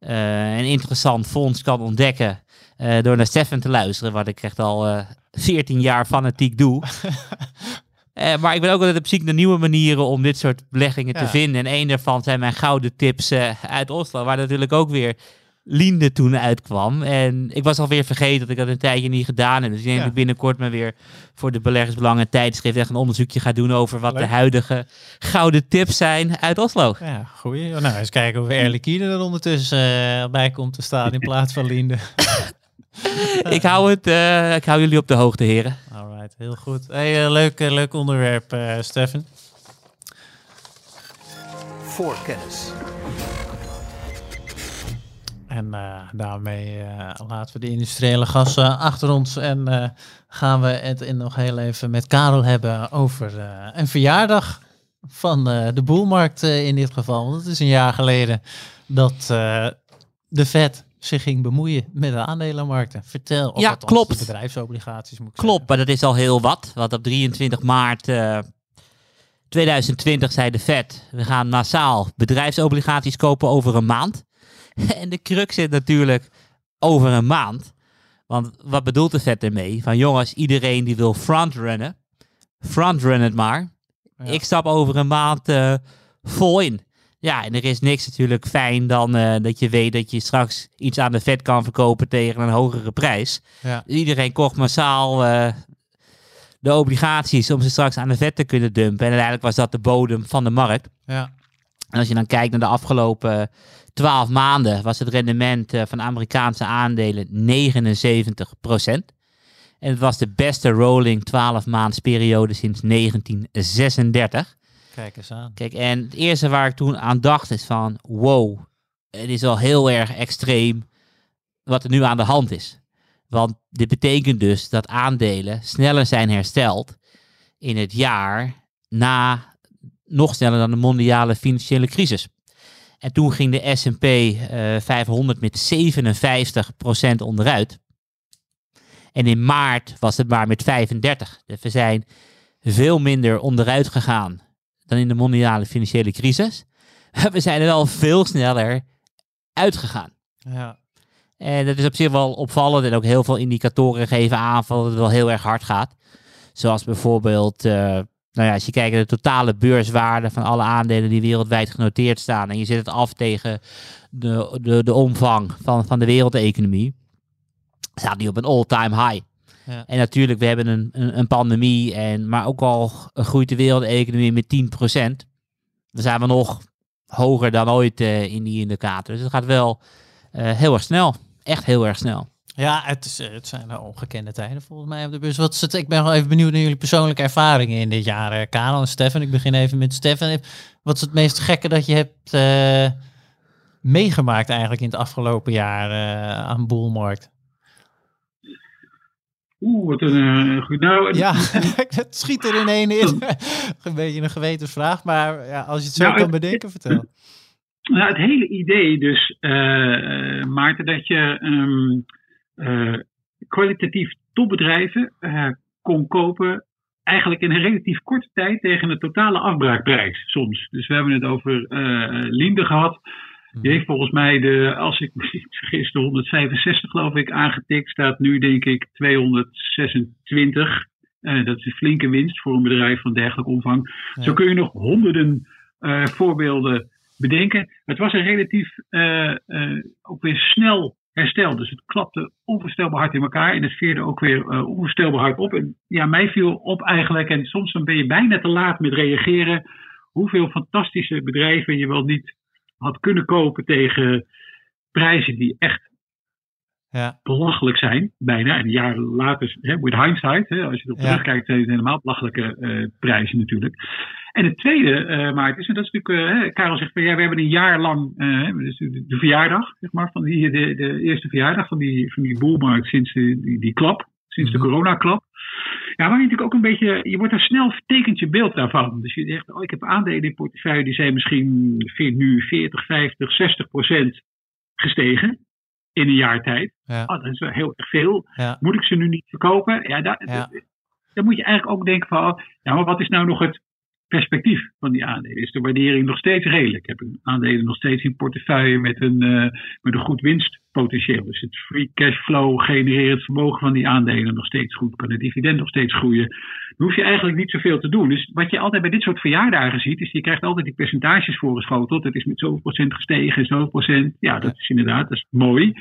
uh, een interessant fonds kan ontdekken uh, door naar Stefan te luisteren, wat ik echt al 14 jaar fanatiek doe. [laughs] Uh, maar ik ben ook altijd op zoek naar nieuwe manieren om dit soort beleggingen te vinden. En een daarvan zijn mijn gouden tips uh, uit Oslo, waar natuurlijk ook weer Linde toen uitkwam. En ik was alweer vergeten dat ik dat een tijdje niet gedaan heb. Dus ik denk dat ik binnenkort maar weer voor de beleggersbelangen tijdschrift echt een onderzoekje ga doen over wat de huidige gouden tips zijn uit Oslo. Ja, goeie. Nou, eens kijken of Air Liquide er ondertussen uh, bij komt te staan in plaats van Linde. [laughs] ik, hou het, ik hou jullie op de hoogte, heren heel goed. Hey, uh, leuk, uh, leuk onderwerp, uh, Stefan. Voorkennis. En daarmee laten we de industriële gassen achter ons en gaan we het in nog heel even met Karel hebben over een verjaardag van de boelmarkt in dit geval. Want het is een jaar geleden dat de vet zich ging bemoeien met de aandelenmarkten. Vertel of ja, klopt. bedrijfsobligaties moet Klopt, maar dat is al heel wat. Want op 23 maart 2020 eh, zei de Fed, we gaan massaal bedrijfsobligaties kopen over een maand. [laughs] en de crux zit natuurlijk over een maand. Want wat bedoelt de Fed ermee? Van jongens, iedereen die wil frontrunnen, frontrun het maar. Ik stap over een maand uh, vol in. Ja, en er is niks natuurlijk fijn dan uh, dat je weet dat je straks iets aan de vet kan verkopen tegen een hogere prijs. Ja. Iedereen kocht massaal uh, de obligaties om ze straks aan de vet te kunnen dumpen. En uiteindelijk was dat de bodem van de markt. Ja. En als je dan kijkt naar de afgelopen 12 maanden, was het rendement uh, van Amerikaanse aandelen 79% En het was de beste rolling 12 maandsperiode sinds 1936. Kijk eens aan. Kijk, en het eerste waar ik toen aan dacht is van, wow, het is wel heel erg extreem wat er nu aan de hand is. Want dit betekent dus dat aandelen sneller zijn hersteld in het jaar na, nog sneller dan de mondiale financiële crisis. En toen ging de S&P uh, 500 met 57% onderuit. En in maart was het maar met 35. Dus we zijn veel minder onderuit gegaan dan in de mondiale financiële crisis. [laughs] We zijn er wel veel sneller uitgegaan. Ja. En dat is op zich wel opvallend. En ook heel veel indicatoren geven aan dat het wel heel erg hard gaat. Zoals bijvoorbeeld, uh, nou ja, als je kijkt naar de totale beurswaarde van alle aandelen die wereldwijd genoteerd staan. En je zet het af tegen de, de, de omvang van, van de wereldeconomie. Staat die op een all-time high. Ja. En natuurlijk, we hebben een, een, een, pandemie, en, maar ook al groeit de wereldeconomie met 10%. Dan zijn we nog hoger dan ooit uh, in die indicator. Dus het gaat wel uh, heel erg snel. Echt heel erg snel. Ja, het, is, het zijn ongekende tijden volgens mij op de bus. Wat is het, ik ben wel even benieuwd naar jullie persoonlijke ervaringen in dit jaar. Karel en Stefan, ik begin even met Stefan. Wat is het meest gekke dat je hebt meegemaakt eigenlijk in het afgelopen jaar aan boelmarkt? Oeh, wat een uh, goed. Nou, ja, [laughs] het schiet er in één in. [laughs] een beetje een gewetensvraag, maar ja, als je het zo nou, kan bedenken, vertel. Nou, het hele idee dus, uh, Maarten, dat je um, uh, kwalitatief topbedrijven kon kopen eigenlijk in een relatief korte tijd tegen een totale afbraakprijs soms. Dus we hebben het over Linde gehad. Die heeft volgens mij de, als ik me niet vergis, de 165 geloof ik aangetikt. Staat nu denk ik 226. Uh, dat is een flinke winst voor een bedrijf van dergelijke omvang. Zo kun je nog honderden uh, voorbeelden bedenken. Het was een relatief uh, ook weer snel herstel. Dus het klapte onvoorstelbaar hard in elkaar. En het veerde ook weer onvoorstelbaar hard op. En ja, mij viel op eigenlijk, en soms dan ben je bijna te laat met reageren. Hoeveel fantastische bedrijven je wel niet had kunnen kopen tegen prijzen die echt ja. belachelijk zijn, bijna. En jaren later, hè, with hindsight, hè, als je erop ja. terugkijkt, zijn het helemaal belachelijke uh, prijzen natuurlijk. En het tweede, uh, Maarten, is, en dat is natuurlijk, uh, Karel zegt, ja, we hebben een jaar lang, dus de, de, verjaardag, zeg maar, van die, de, de eerste verjaardag van die, van die boelmarkt sinds die, die klap, sinds de mhm. coronaklap. Ja, maar je natuurlijk ook een beetje, je wordt er snel vertekend je beeld daarvan. Dus je zegt, oh, ik heb aandelen in portefeuille die zijn misschien nu 40, 50, 60 procent gestegen in een jaar tijd. Ja. Oh, dat is wel heel erg veel. Ja. Moet ik ze nu niet verkopen? Ja, daar, ja. dan moet je eigenlijk ook denken van, oh, ja, maar wat is nou nog het perspectief van die aandelen? Is de waardering nog steeds redelijk? Heb ik aandelen nog steeds in portefeuille met een, uh, met een goed winstpotentieel? Dus het free cash flow genereert het vermogen van die aandelen nog steeds goed? Kan het dividend nog steeds groeien? Dan hoef je eigenlijk niet zoveel te doen. Dus wat je altijd bij dit soort verjaardagen ziet, is je krijgt altijd die percentages voorgeschoteld. Het is met zoveel procent gestegen, zoveel procent. Ja, dat is inderdaad, dat is mooi.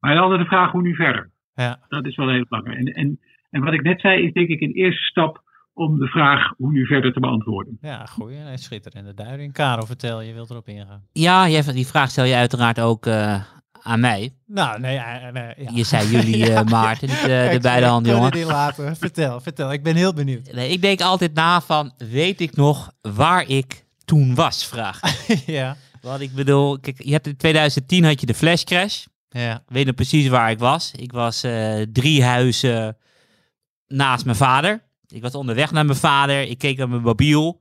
Maar dan de vraag hoe nu verder. Ja. Dat is wel heel belangrijk. En, en, en wat ik net zei, is denk ik een eerste stap om de vraag hoe nu verder te beantwoorden. Ja, goeie. Schitterende duiding. Karel, vertel, je wilt erop ingaan. Ja, die vraag stel je uiteraard ook uh, aan mij. Nou, nee, nee ja. Je zei jullie, [laughs] uh, Maarten, uh, de beide handen, jongen. Die laten. [laughs] vertel, vertel. Ik ben heel benieuwd. Nee, ik denk altijd na van, weet ik nog waar ik toen was, vraag. [laughs] ja. Wat ik bedoel, kijk, je hebt in 2010 had je de flash crash. Ja. Ik weet nog precies waar ik was. Ik was drie huizen naast mijn vader. Ik was onderweg naar mijn vader. Ik keek naar mijn mobiel.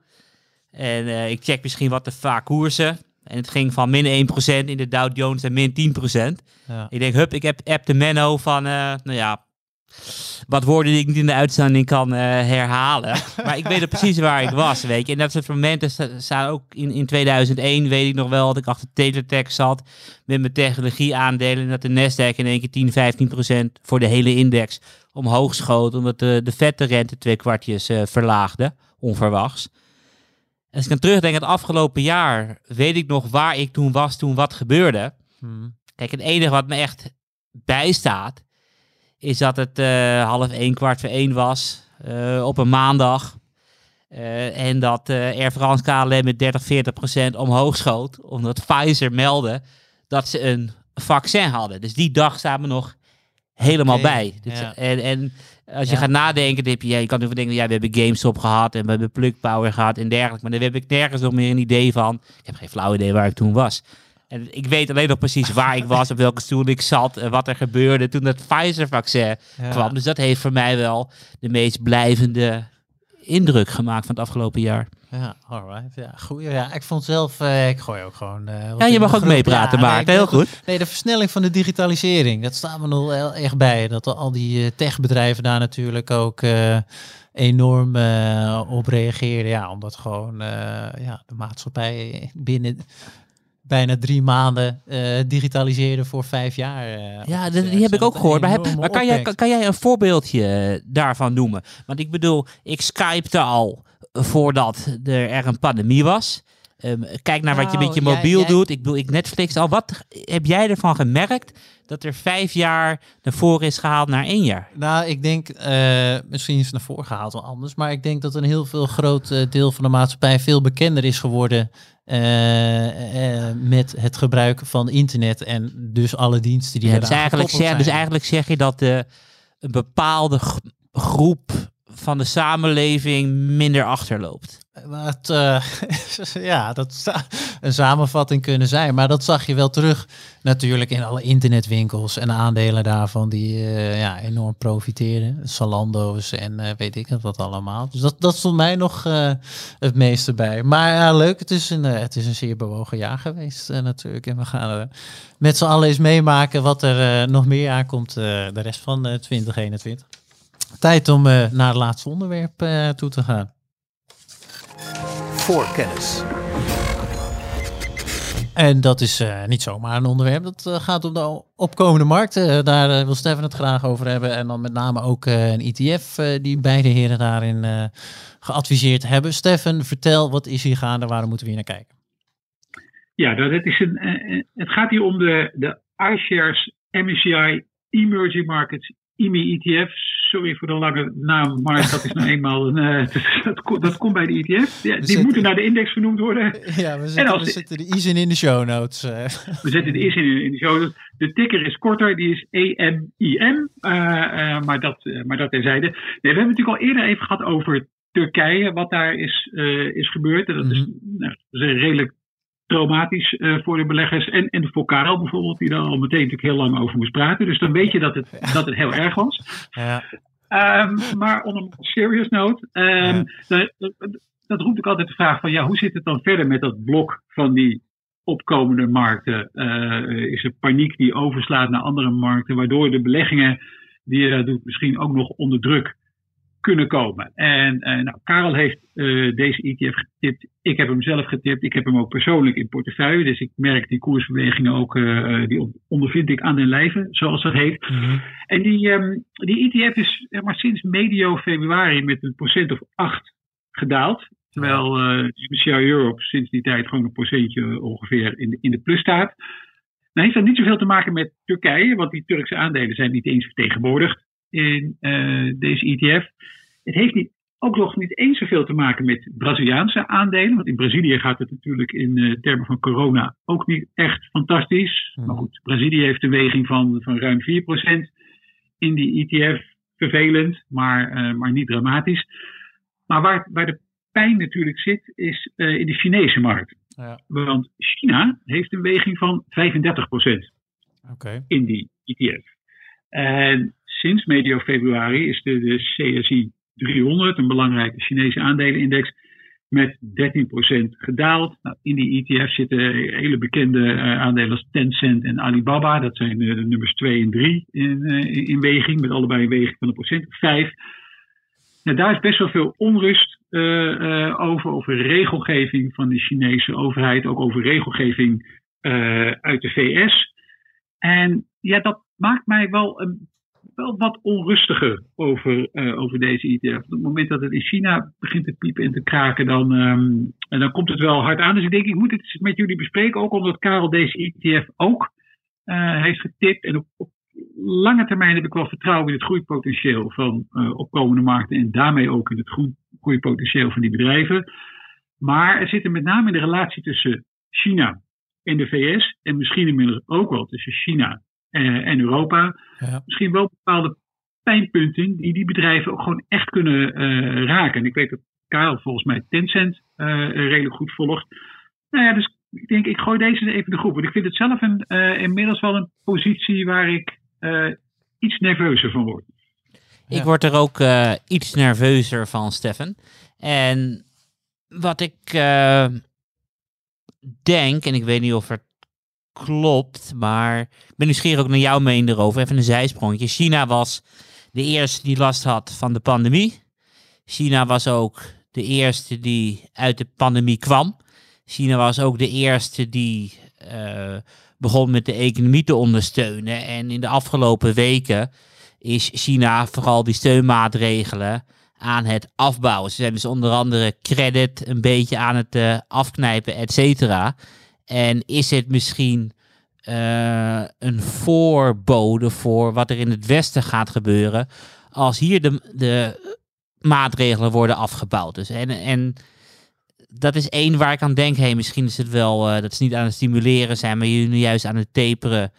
En uh, ik check misschien wat de vaak koersen. En het ging van min 1% in de Dow Jones en min 10%. Ja. Ik denk, hup, ik heb app de Menno van, uh, nou ja, wat woorden die ik niet in de uitzending kan uh, herhalen. [laughs] maar ik weet precies waar ik was, weet je. En dat soort momenten staan ook in, in 2001, weet ik nog wel, dat ik achter Teletech zat met mijn technologie aandelen. En dat de Nasdaq in één keer 10, 15 procent voor de hele index omhoog schoot. Omdat de, de vette rente twee kwartjes uh, verlaagde, onverwachts. En als ik dan terugdenk het afgelopen jaar, weet ik nog waar ik toen was, toen wat gebeurde. Hmm. Kijk, het enige wat me echt bijstaat, is dat het uh, half één, kwart voor één was uh, op een maandag. Uh, en dat Air France KLM met 30, 40 procent omhoog schoot. Omdat Pfizer meldde dat ze een vaccin hadden. Dus die dag staan we nog helemaal bij. Dus, en, en als je gaat nadenken, heb je, ja, je kan nu denken, ja, we hebben GameStop gehad en we hebben Plug Power gehad en dergelijke. Maar dan heb ik nergens nog meer een idee van. Ik heb geen flauw idee waar ik toen was. En ik weet alleen nog precies [laughs] waar ik was, op welke stoel ik zat en wat er gebeurde toen het Pfizer-vaccin kwam. Dus dat heeft voor mij wel de meest blijvende indruk gemaakt van het afgelopen jaar. Ja, alright. Ja, goed. Ja, ik vond zelf, uh, ik gooi ook gewoon. Uh, ja, je mag ook meepraten, ja, maar heel goed. Nee, de versnelling van de digitalisering, dat staan we nog heel erg bij. Dat al die uh, techbedrijven daar natuurlijk ook enorm op reageren. Ja, omdat gewoon ja, de maatschappij binnen bijna drie maanden uh, digitaliseren voor vijf jaar. Uh, ja, die heb ik ook gehoord. Maar, heb, maar kan, jij, kan, jij een voorbeeldje eh, daarvan noemen? Want ik bedoel, ik skypte al voordat er een pandemie was. Um, kijk naar wat je met je nou, mobiel doet. Ik bedoel, ik Netflix al. Wat heb jij ervan gemerkt dat er vijf jaar naar voren is gehaald naar één jaar? Nou, ik denk, uh, misschien is het naar voren gehaald wel anders. Maar ik denk dat een heel veel groot deel van de maatschappij veel bekender is geworden uh, met het gebruik van internet en dus alle diensten die ja, dus eigenlijk zeg, Dus eigenlijk zeg je dat de, een bepaalde groep van de samenleving minder achterloopt. Wat, uh, [laughs] ja, dat zou een samenvatting kunnen zijn. Maar dat zag je wel terug natuurlijk in alle internetwinkels en aandelen daarvan die uh, ja, enorm profiteren. Salando's en weet ik wat allemaal. Dus dat, dat stond mij nog het meeste bij. Maar leuk. Het is een, het is een zeer bewogen jaar geweest natuurlijk. En we gaan met z'n allen eens meemaken wat er nog meer aankomt de rest van 2021. Tijd om naar het laatste onderwerp toe te gaan voorkennis. En dat is uh, niet zomaar een onderwerp. Dat uh, gaat om de opkomende markten. Uh, daar wil Stefan het graag over hebben. En dan met name ook een ETF die beide heren daarin geadviseerd hebben. Stefan, vertel, wat is hier gaande? Waarom moeten we hier naar kijken? Ja, dat is een, het gaat hier om de, de iShares MSCI Emerging Markets IMI ETF, sorry voor de lange naam, maar dat is nou eenmaal een, uh, dat, dat, komt bij de ETF. Ja, die moeten naar de index vernoemd worden. Ja, we zetten, we zetten de ISIN in de show notes. Uh. We zetten de ISIN in, in de show notes. De ticker is korter, die is EMIM, uh, eh, maar, dat, maar dat terzijde. Nee, we hebben het natuurlijk al eerder even gehad over Turkije, wat daar is, is gebeurd. En dat, is, mhm. nou, dat is een redelijk traumatisch uh, voor de beleggers. En, en voor Karel bijvoorbeeld, die daar al meteen natuurlijk heel lang over moest praten. Dus dan weet je dat het, dat het heel erg was. Ja. Ehm, maar on een serious note, um, dat, dat, roept ook altijd de vraag van ja, hoe zit het dan verder met dat blok van die opkomende markten? Uh, is er paniek die overslaat naar andere markten, waardoor de beleggingen die je daar doet misschien ook nog onder druk kunnen komen. En uh, nou, Karel heeft uh, deze ETF getipt. Ik heb hem zelf getipt. Ik heb hem ook persoonlijk in portefeuille. Dus ik merk die koersbewegingen ook, uh, die ondervind ik aan den lijve, zoals dat heet. Mm -hmm. En die, um, die ETF is zeg maar, sinds medio februari met een procent of acht gedaald. Terwijl uh, Speciaal Europe sinds die tijd gewoon een procentje ongeveer in de, in de plus staat. Nou heeft dat niet zoveel te maken met Turkije, want die Turkse aandelen zijn niet eens vertegenwoordigd in uh, deze ETF. Het heeft niet, ook nog niet eens zoveel te maken met Braziliaanse aandelen. Want in Brazilië gaat het natuurlijk in uh, termen van corona ook niet echt fantastisch. Mm. Maar goed, Brazilië heeft een weging van, van ruim 4% in die ETF. Vervelend, maar, uh, maar niet dramatisch. Maar waar, waar de pijn natuurlijk zit, is in de Chinese markt. Ja. Want China heeft een weging van 35% okay. in die ETF. En sinds medio februari is de, de CSI 300, een belangrijke Chinese aandelenindex, met 13% gedaald. Nou, in die ETF zitten hele bekende uh, aandelen als Tencent en Alibaba. Dat zijn uh, de nummers 2 en 3 in, uh, in weging, met allebei een weging van een procent of 5. Nou, daar is best wel veel onrust over, over regelgeving van de Chinese overheid, ook over regelgeving uit de VS. En ja, dat maakt mij wel een wel wat onrustiger over, uh, over deze ETF. Op het moment dat het in China begint te piepen en te kraken, dan, um, en dan komt het wel hard aan. Dus ik denk, ik moet het met jullie bespreken, ook omdat Karel deze ETF ook uh, heeft getipt. En op, lange termijn heb ik wel vertrouwen in het groeipotentieel van uh, opkomende markten en daarmee ook in het groeipotentieel van die bedrijven. Maar er zit er met name in de relatie tussen China en de VS en misschien inmiddels ook wel tussen China en Europa. Ja. Misschien wel bepaalde pijnpunten die die bedrijven ook gewoon echt kunnen uh, raken. En ik weet dat Karel volgens mij Tencent uh, redelijk goed volgt. Nou ja, dus ik denk, ik gooi deze even de groep. Want ik vind het zelf een, inmiddels wel een positie waar ik iets nerveuzer van word. Ja. Ik word er ook iets nerveuzer van, Stefan. En wat ik denk, en ik weet niet of het klopt, maar ik ben nieuwsgierig ook naar jouw mening erover. Even een zijsprongetje. China was de eerste die last had van de pandemie. China was ook de eerste die uit de pandemie kwam. China was ook de eerste die uh, begon met de economie te ondersteunen. En in de afgelopen weken is China vooral die steunmaatregelen aan het afbouwen. Ze zijn dus onder andere credit een beetje aan het uh, afknijpen, et cetera. En is het misschien uh, een voorbode voor wat er in het Westen gaat gebeuren als hier de, de maatregelen worden afgebouwd? Dus en, en dat is één waar ik aan denk, hey, misschien is het wel, uh, dat ze niet aan het stimuleren zijn, maar jullie juist aan het taperen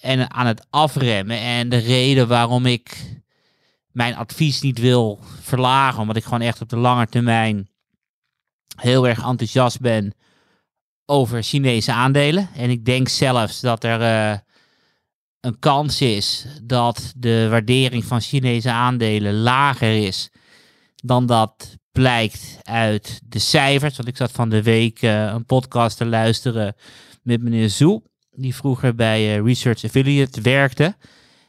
en aan het afremmen. En de reden waarom ik mijn advies niet wil verlagen, omdat ik gewoon echt op de lange termijn heel erg enthousiast ben over Chinese aandelen. En ik denk zelfs dat er uh, een kans is dat de waardering van Chinese aandelen lager is dan dat blijkt uit de cijfers. Want ik zat van de week uh, een podcast te luisteren met meneer Zoe, die vroeger bij uh, Research Affiliate werkte.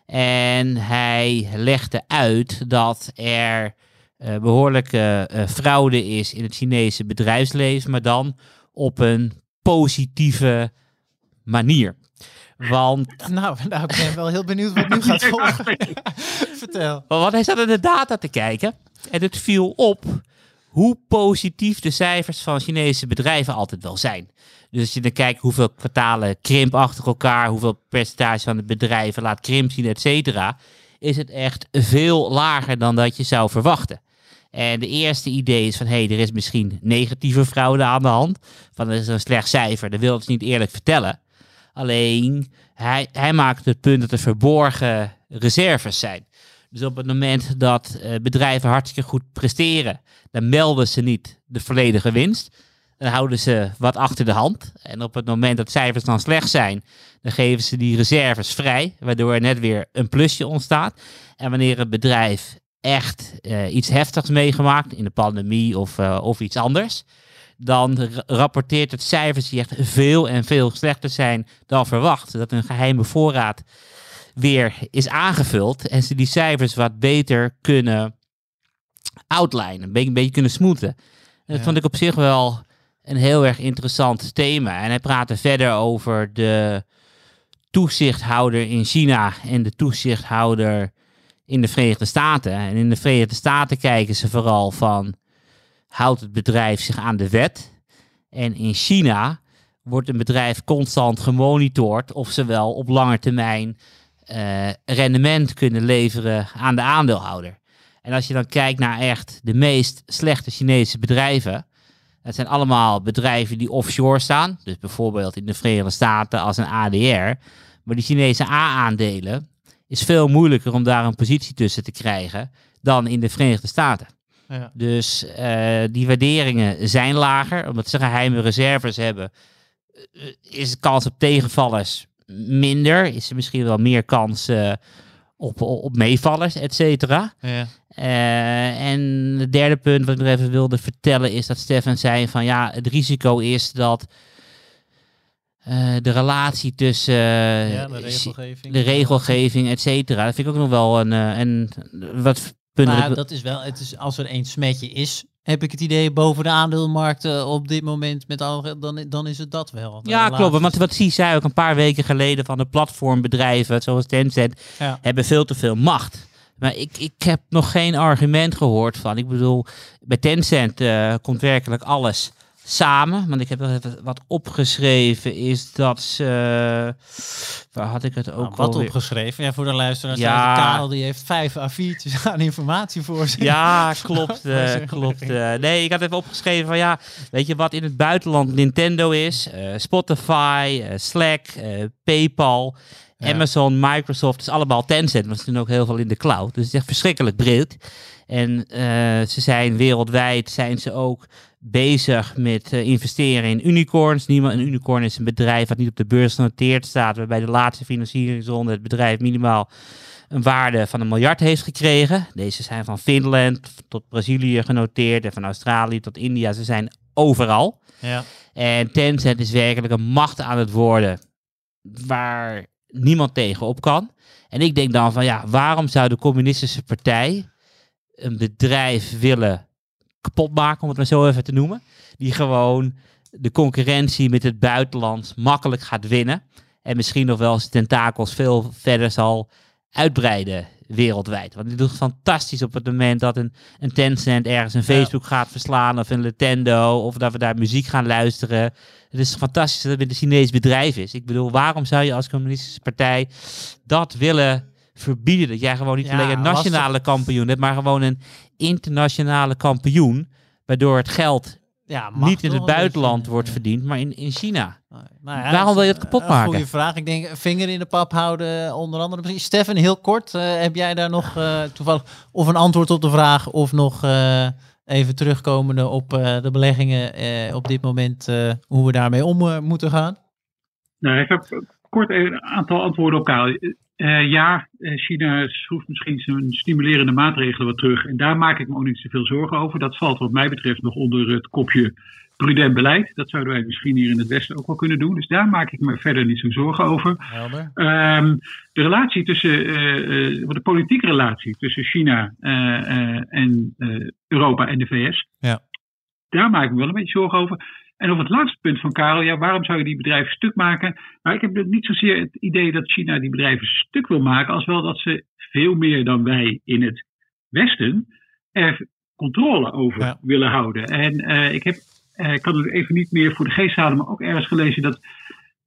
En hij legde uit dat er behoorlijke fraude is in het Chinese bedrijfsleven, maar dan op een positieve manier. Want... [laughs] Nou, nou, ik ben wel heel benieuwd wat nu [laughs] gaat volgen. [laughs] Vertel. Want hij zat naar de data te kijken en het viel op hoe positief de cijfers van Chinese bedrijven altijd wel zijn. Dus als je dan kijkt hoeveel kwartalen krimp achter elkaar, hoeveel percentage van de bedrijven laat krimp zien, et cetera, is het echt veel lager dan dat je zou verwachten. En de eerste idee is van, hé, hey, er is misschien negatieve fraude aan de hand. Van, er is een slecht cijfer, dat wil het niet eerlijk vertellen. Alleen, hij, hij maakt het punt dat er verborgen reserves zijn. Dus op het moment dat uh, bedrijven hartstikke goed presteren, dan melden ze niet de volledige winst. dan houden ze wat achter de hand. En op het moment dat cijfers dan slecht zijn, dan geven ze die reserves vrij, waardoor er net weer een plusje ontstaat. En wanneer het bedrijf echt uh, iets heftigs meegemaakt, in de pandemie of, uh, of iets anders, dan rapporteert het cijfers die echt veel en veel slechter zijn dan verwacht. Dat een geheime voorraad weer is aangevuld en ze die cijfers wat beter kunnen outline, een beetje, een beetje kunnen smoeten. Dat ja. vond ik op zich wel een heel erg interessant thema. En hij praatte verder over de toezichthouder in China en de toezichthouder in de Verenigde Staten. En in de Verenigde Staten kijken ze vooral van, houdt het bedrijf zich aan de wet? En in China wordt een bedrijf constant gemonitord of ze wel op lange termijn uh, rendement kunnen leveren aan de aandeelhouder. En als je dan kijkt naar echt de meest slechte Chinese bedrijven, het zijn allemaal bedrijven die offshore staan. Dus bijvoorbeeld in de Verenigde Staten als een ADR. Maar die Chinese A-aandelen is veel moeilijker om daar een positie tussen te krijgen dan in de Verenigde Staten. Ja. Dus uh, die waarderingen zijn lager, omdat ze geheime reserves hebben. Uh, is de kans op tegenvallers minder? Is er misschien wel meer kans uh, op, op meevallers, et cetera? Ja. en het derde punt wat ik nog even wilde vertellen is dat Stefan zei van ja, het risico is dat uh, de relatie tussen uh, ja, de regelgeving, de regelgeving et cetera. Dat vind ik ook nog wel een, uh, een wat punten. Dat is wel, het is, als er één smetje is, heb ik het idee boven de aandeelmarkten op dit moment met al, dan, dan is het dat wel. Ja, klopt. Want wat zie zij ook een paar weken geleden van de platformbedrijven zoals Tencent ja. hebben veel te veel macht. Maar ik, ik heb nog geen argument gehoord van. Ik bedoel, bij Tencent komt werkelijk alles samen. Want ik heb wel even wat opgeschreven. Is dat ze. Waar had ik het ook nou, Wat opgeschreven? Ja, voor de luisteraars. Ja. De Karel die heeft vijf A4'tjes [laughs] aan informatie voor zich. Ja, klopt. [laughs] uh, klopt. Uh, nee, ik had even opgeschreven van ja. Weet je wat in het buitenland Nintendo is? Uh, Spotify, Slack, PayPal. Amazon, Microsoft, is allemaal Tencent, maar ze doen ook heel veel in de cloud. Dus het is echt verschrikkelijk breed. En ze zijn wereldwijd, zijn ze ook bezig met uh, investeren in unicorns. Niemand, een unicorn is een bedrijf dat niet op de beurs genoteerd staat, waarbij de laatste financieringsronde het bedrijf minimaal een waarde van een miljard heeft gekregen. Deze zijn van Finland tot Brazilië genoteerd en van Australië tot India. Ze zijn overal. Ja. En Tencent is werkelijk een macht aan het worden waar niemand tegen op kan. En ik denk dan van ja, waarom zou de communistische partij een bedrijf willen kapot maken, om het maar zo even te noemen. Die gewoon de concurrentie met het buitenland makkelijk gaat winnen. En misschien nog wel zijn tentakels veel verder zal uitbreiden wereldwijd. Want die doet fantastisch op het moment dat een, een Tencent ergens een Facebook gaat verslaan of een Nintendo of dat we daar muziek gaan luisteren. Het is fantastisch dat het een Chinees bedrijf is. Ik bedoel, waarom zou je als communistische partij dat willen verbieden? Dat jij gewoon niet alleen een nationale kampioen hebt, maar gewoon een internationale kampioen. Waardoor het geld ja, niet in het buitenland wordt verdiend, maar in, in China. Nou ja, Waarom wil je het kapot maken? Goede vraag. Ik denk vinger in de pap houden, onder andere. Stefan, heel kort. Uh, heb jij daar nog uh, toevallig of een antwoord op de vraag of nog uh, even terugkomende op de beleggingen op dit moment, hoe we daarmee om moeten gaan? Nou, ik heb kort een aantal antwoorden op elkaar. Uh, ja, eh, China schroeft misschien zijn stimulerende maatregelen wat terug. En daar maak ik me ook niet zoveel zorgen over. Dat valt wat mij betreft nog onder het kopje prudent beleid. Dat zouden wij misschien hier in het Westen ook wel kunnen doen. Dus daar maak ik me verder niet zo zorgen over. Um, de relatie tussen, uh, de politieke relatie tussen China en Europa en de VS. Ja. Daar maak ik me wel een beetje zorgen over. En op het laatste punt van Karel, ja, waarom zou je die bedrijven stuk maken? Nou, ik heb niet zozeer het idee dat China die bedrijven stuk wil maken, als wel dat ze veel meer dan wij in het Westen er controle over willen houden. En uh, ik heb, uh, ik kan het even niet meer voor de geest halen, maar ook ergens gelezen dat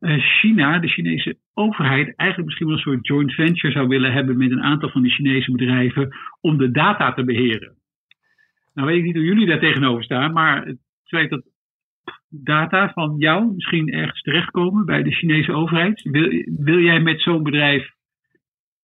uh, China, de Chinese overheid, eigenlijk misschien wel een soort joint venture zou willen hebben met een aantal van die Chinese bedrijven om de data te beheren. Nou weet ik niet hoe jullie daar tegenover staan, maar het feit dat data van jou misschien ergens terechtkomen bij de Chinese overheid? Wil, wil jij met zo'n bedrijf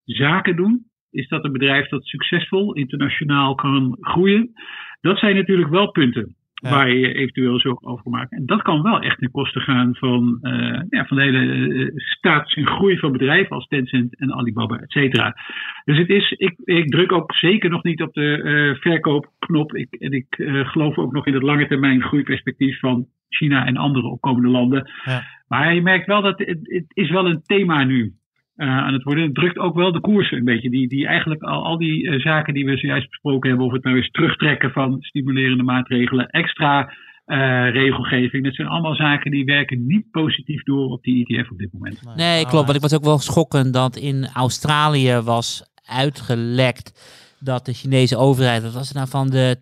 zaken doen? Is dat een bedrijf dat succesvol internationaal kan groeien? Dat zijn natuurlijk wel punten. Ja. waar je eventueel zorgen over maakt. En dat kan wel echt ten koste gaan van, eh, ja, van de hele eh, status en groei van bedrijven als Tencent en Alibaba, et cetera. Dus het is, ik, ik druk ook zeker nog niet op de eh, verkoopknop. Ik, en ik geloof ook nog in het lange termijn groeiperspectief van China en andere opkomende landen. Ja. Maar je merkt wel dat het, het is wel een thema nu eh, aan het worden. Het drukt ook wel de koersen een beetje. Die, die eigenlijk al, al die eh, zaken die we zojuist besproken hebben, of het nou is terugtrekken van stimulerende maatregelen, extra eh, regelgeving, dat zijn allemaal zaken die werken niet positief door op die ETF op dit moment. Nee, klopt. Want ik was ook wel schokkend dat in Australië was uitgelekt dat de Chinese overheid, wat was het nou van de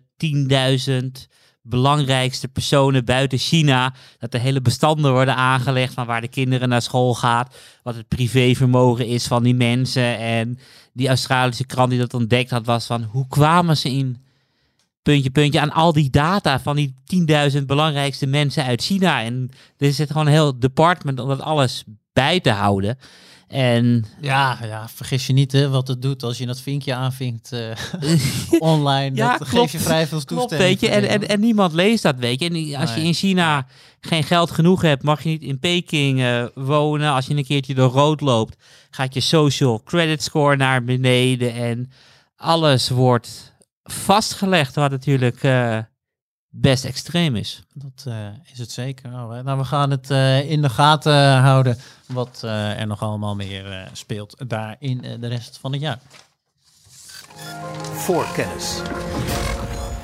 10.000 belangrijkste personen buiten China, dat er hele bestanden worden aangelegd van waar de kinderen naar school gaat, wat het privévermogen is van die mensen. En die Australische krant die dat ontdekt had, was van hoe kwamen ze in puntje, puntje aan al die data van die 10.000 belangrijkste mensen uit China. En er zit gewoon een heel department om dat alles bij te houden. En Ja, ja, vergis je niet hè, wat het doet als je dat vinkje aanvinkt eh, [laughs] online. Ja, dat klopt. geef je vrij veel Klopt, toestemming. weet je. En, en, en niemand leest dat, weet je. En als je in China geen geld genoeg hebt, mag je niet in Peking eh, wonen. Als je een keertje door rood loopt, gaat je social credit score naar beneden. En alles wordt vastgelegd, wat natuurlijk eh, best extreem is. Dat eh, is het zeker. Oh, hè. nou, we gaan het eh, in de gaten houden wat eh, er nog allemaal meer eh, speelt daar in eh, de rest van het jaar. Voorkennis.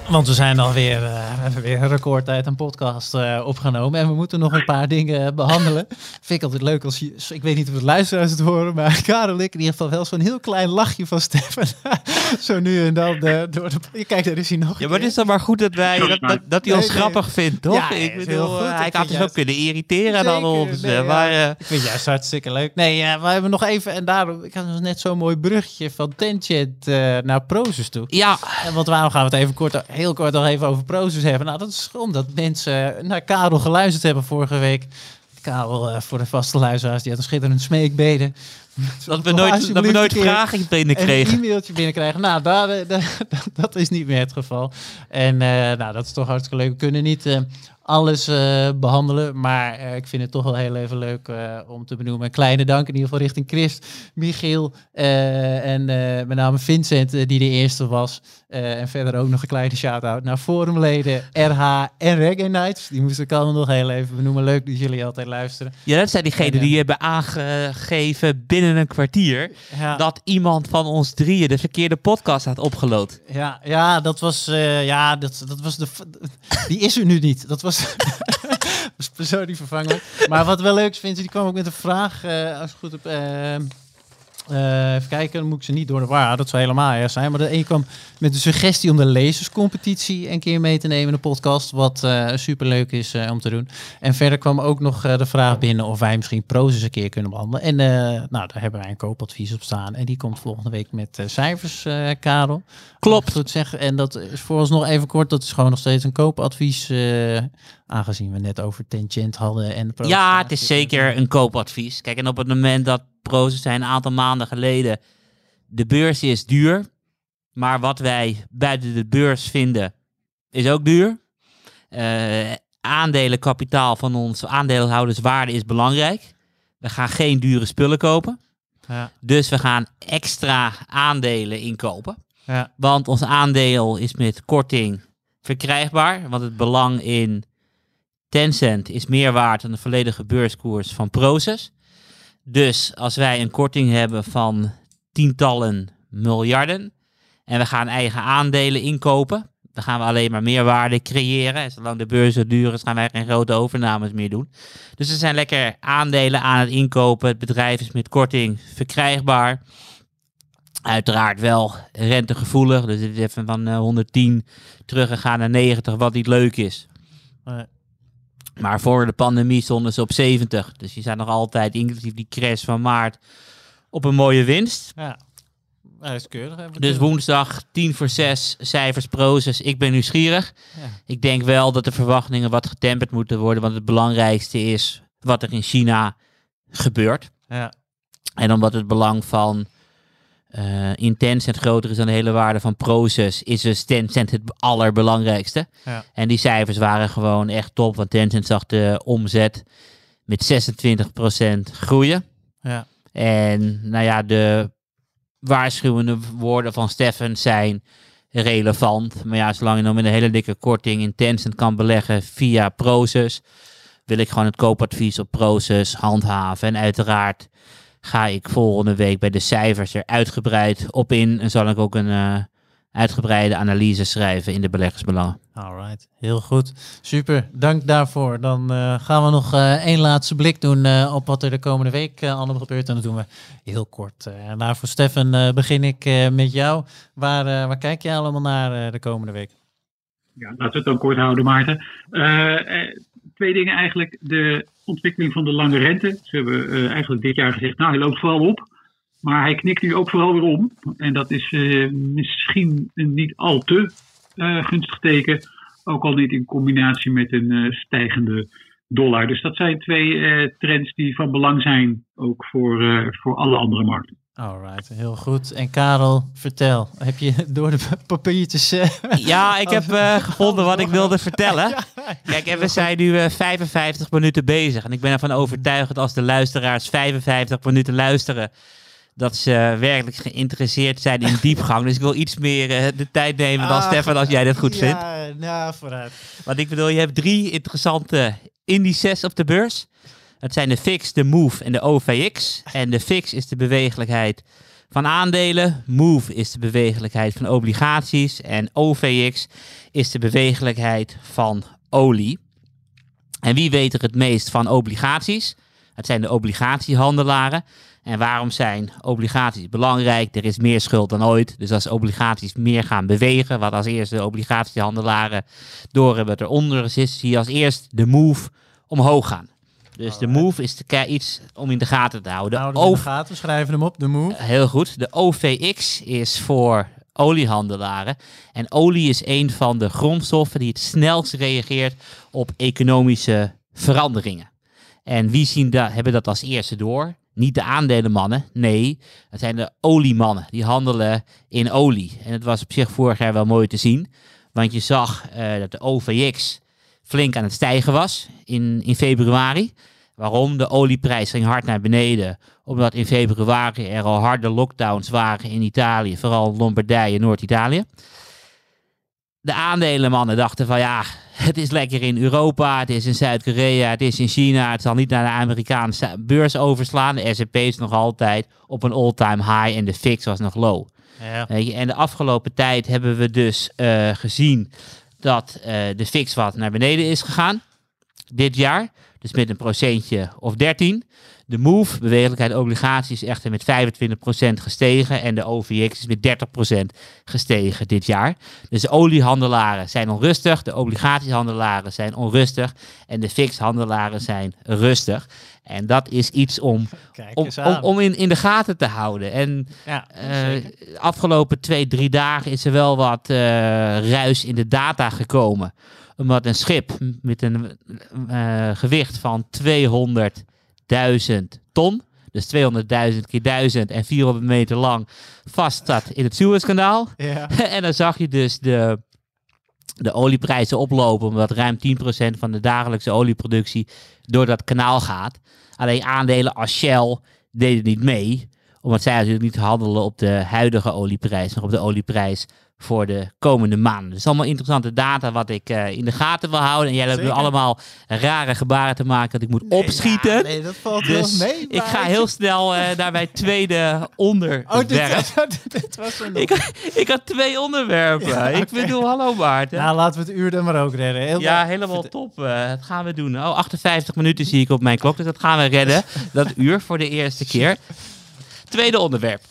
Want we zijn alweer, eh we hebben weer een recordtijd een podcast eh, opgenomen. En we moeten nog een paar dingen eh, behandelen. [laughs] Vind ik altijd leuk als je, ik weet niet of het luisteraars het horen, maar [laughs] Karel ik, die heeft al wel zo'n heel klein lachje van Stefan. [laughs] Zo nu en dan door de, je kijkt, daar is hij nog. Ja, maar het is dan maar goed dat, wij, dat, dat, dat hij ons Nee, nee. grappig vindt, toch? Ja, ik bedoel, goed. eh, Ik hij vind had ons ook juist- kunnen irriteren dan Zeker, ons. nee, eh, ja. maar, eh, Ik vind het juist hartstikke leuk. Nee, ja, we hebben nog even, en daarom, ik had net zo'n mooi bruggetje van Tencent eh, naar Prozus toe. ja, En want waarom gaan we het even kort, heel kort nog even over Prozus hebben? Nou, dat is omdat mensen naar Karel geluisterd hebben vorige week. Karel, eh, voor de vaste luisteraars, die had een schitterend smeekbeden. [laughs] dat we nooit, dat we nooit vragen binnenkregen. Een e-mailtje binnenkrijgen. Nou, daar, eh, [laughs] daar- dat is niet meer het geval. En eh, nou, dat is toch hartstikke leuk. We kunnen niet eh, alles eh, behandelen, maar ik vind het toch wel heel even leuk om te benoemen. Een kleine dank in ieder geval richting Chris, Michiel en met name Vincent, die de eerste was. En verder ook nog een kleine shout-out naar forumleden RH en Reggae Nights. Die moest ik allemaal nog heel even benoemen. Leuk dat jullie altijd luisteren. Ja, dat zijn diegenen En, die hebben aangegeven binnen een kwartier Ja. dat iemand van ons drieën de verkeerde podcast had opgeload. Ja, ja, dat was, eh, ja, dat, dat was de, die is er nu niet. Dat was, [laughs] persoon die vervangen. Maar wat wel leuk is, Vincent, die kwam ook met een vraag, eh, als ik goed heb, eh, eh, even kijken, dan moet ik ze niet door de war, dat zou helemaal erg zijn. Maar de een kwam met de suggestie om de lezerscompetitie een keer mee te nemen in de podcast, wat eh superleuk is eh, om te doen. En verder kwam ook nog de vraag binnen of wij misschien Prozus een keer kunnen behandelen. En nou, daar hebben wij een koopadvies op staan. En die komt volgende week met cijfers, Karel. Klopt. Goed zeggen. En dat is voor ons nog even kort. Dat is gewoon nog steeds een koopadvies. Aangezien we net over Tencent hadden. En Ja, het is zeker een koopadvies. Kijk, en op het moment dat Prozus zei een aantal maanden geleden, de beurs is duur, maar wat wij buiten de beurs vinden is ook duur. Eh aandelenkapitaal van ons aandeelhouderswaarde is belangrijk. We gaan geen dure spullen kopen. Ja, Dus we gaan extra aandelen inkopen. ja, Want ons aandeel is met korting verkrijgbaar. Want het belang in Tencent is meer waard dan de volledige beurskoers van Proces. Dus als wij een korting hebben van tientallen miljarden en we gaan eigen aandelen inkopen, dan gaan we alleen maar meer waarde creëren. En zolang de beurzen duur is, gaan wij geen grote overnames meer doen. Dus er zijn lekker aandelen aan het inkopen. Het bedrijf is met korting verkrijgbaar. Uiteraard wel rentegevoelig. Dus het is even van eh, 110 teruggegaan naar 90, wat niet leuk is. Maar voor de pandemie stonden ze op 70. Dus je staat nog altijd, inclusief die crash van maart, op een mooie winst. ja. Ja, dat is keurig. hè. Dus woensdag 10 voor 6 cijfers proces. Ik ben nieuwsgierig. Ja. Ik denk wel dat de verwachtingen wat getemperd moeten worden. Want het belangrijkste is wat er in China gebeurt. Ja, En omdat het belang van uh, in Tencent groter is dan de hele waarde van Proces, is dus Tencent het allerbelangrijkste. Ja. En die cijfers waren gewoon echt top, want Tencent zag de omzet met 26% groeien. Ja. En nou ja, de waarschuwende woorden van Steffen zijn relevant. Maar ja, zolang je nog met een hele dikke korting in Tencent kan beleggen via Proces, wil ik gewoon het koopadvies op Proces handhaven. En uiteraard ga ik volgende week bij de cijfers er uitgebreid op in. En zal ik ook een uh, uitgebreide analyse schrijven in de beleggersbelangen. Alright, heel goed. Super, dank daarvoor. Dan uh, gaan we nog uh, één laatste blik doen op wat er de komende week allemaal gebeurt. En dat doen we heel kort. en daarvoor, Stefan, begin ik met jou. Waar, waar kijk je allemaal naar de komende week? Ja, laten we het dan kort houden, Maarten. Twee dingen eigenlijk. De ontwikkeling van de lange rente. Ze hebben uh, eigenlijk dit jaar gezegd, nou hij loopt vooral op. Maar hij knikt nu ook vooral weer om. En dat is uh, misschien een niet al te uh, gunstig teken. Ook al niet in combinatie met een stijgende dollar. Dus dat zijn twee trends die van belang zijn ook voor, voor alle andere markten. Alright, heel goed. En Karel, vertel. Heb je [laughs] door de papiertjes... Uh, ja, ik heb uh, gevonden wat ik wilde vertellen. [laughs] Kijk, we zijn nu uh, eh, 55 minuten bezig. En ik ben ervan overtuigd dat als de luisteraars 55 minuten luisteren... dat ze werkelijk geïnteresseerd zijn in [laughs] diepgang. Dus ik wil iets meer de tijd nemen dan ah, Stefan, als jij dat goed vindt. Ja, nou, vooruit. Want ik bedoel, je hebt drie interessante indices op de beurs... Het zijn de FIX, de MOVE en de OVX. En de FIX is de bewegelijkheid van aandelen. MOVE is de bewegelijkheid van obligaties. En OVX is de bewegelijkheid van olie. En wie weet er het meest van obligaties? Het zijn de obligatiehandelaren. En waarom zijn obligaties belangrijk? Er is meer schuld dan ooit. Dus als obligaties meer gaan bewegen, wat als eerste de obligatiehandelaren door hebben eronder is, zie je als eerst de move omhoog gaan. Dus de move is iets om in de gaten te houden. Houden in de gaten, schrijven hem op, de move. Heel goed. De OVX is voor oliehandelaren. En olie is een van de grondstoffen die het snelst reageert op economische veranderingen. En wie zien dat, hebben dat als eerste door? Niet de aandelenmannen, nee, het zijn de oliemannen. Die handelen in olie. En het was op zich vorig jaar wel mooi te zien. Want je zag uh, dat de OVX flink aan het stijgen was in, in februari. Waarom? De olieprijs ging hard naar beneden. Omdat in februari er al harde lockdowns waren in Italië, vooral Lombardije, Noord-Italië. De aandelenmannen dachten van ja, het is lekker in Europa, het is in Zuid-Korea, het is in China, het zal niet naar de Amerikaanse beurs overslaan. De S&P is nog altijd op een all-time high en de fix was nog low. Ja. En de afgelopen tijd hebben we dus uh, gezien dat uh, de fix wat naar beneden is gegaan. Dit jaar. Dus met een procentje of 13. De MOVE, bewegelijkheid obligaties, is echter met 25% gestegen. En de OVX is met 30% gestegen dit jaar. Dus de oliehandelaren zijn onrustig. De obligatiehandelaren zijn onrustig. En de fixhandelaren zijn rustig. En dat is iets om, om, om, in, in de gaten te houden. En ja, uh, afgelopen twee, drie dagen is er wel wat uh, ruis in de data gekomen. Omdat een schip met een uh, gewicht van 200.000 ton, dus 200.000 keer 1000 en 400 meter lang, vast staat in het Suezkanaal. Ja. [laughs] en dan zag je dus de, de olieprijzen oplopen, omdat ruim 10% van de dagelijkse olieproductie door dat kanaal gaat. Alleen aandelen als Shell deden niet mee, omdat zij natuurlijk niet handelen op de huidige olieprijs, maar op de olieprijs voor de komende maanden. Dus allemaal interessante data wat ik uh, in de gaten wil houden. En jij hebt nu allemaal rare gebaren te maken dat ik moet opschieten. Ja, nee, dat valt dus wel mee. Ik ga heel snel uh, naar mijn tweede onderwerp. Oh, dit, [laughs] dit was er nog. Ik, ik, had twee onderwerpen. Ja, ik bedoel, hallo Maarten. Nou, laten we het uur dan maar ook redden. Heel ja, helemaal top. Uh, dat gaan we doen. Oh, 58 minuten zie ik op mijn klok, dus dat gaan we redden. [laughs] dat uur voor de eerste keer. Tweede onderwerp.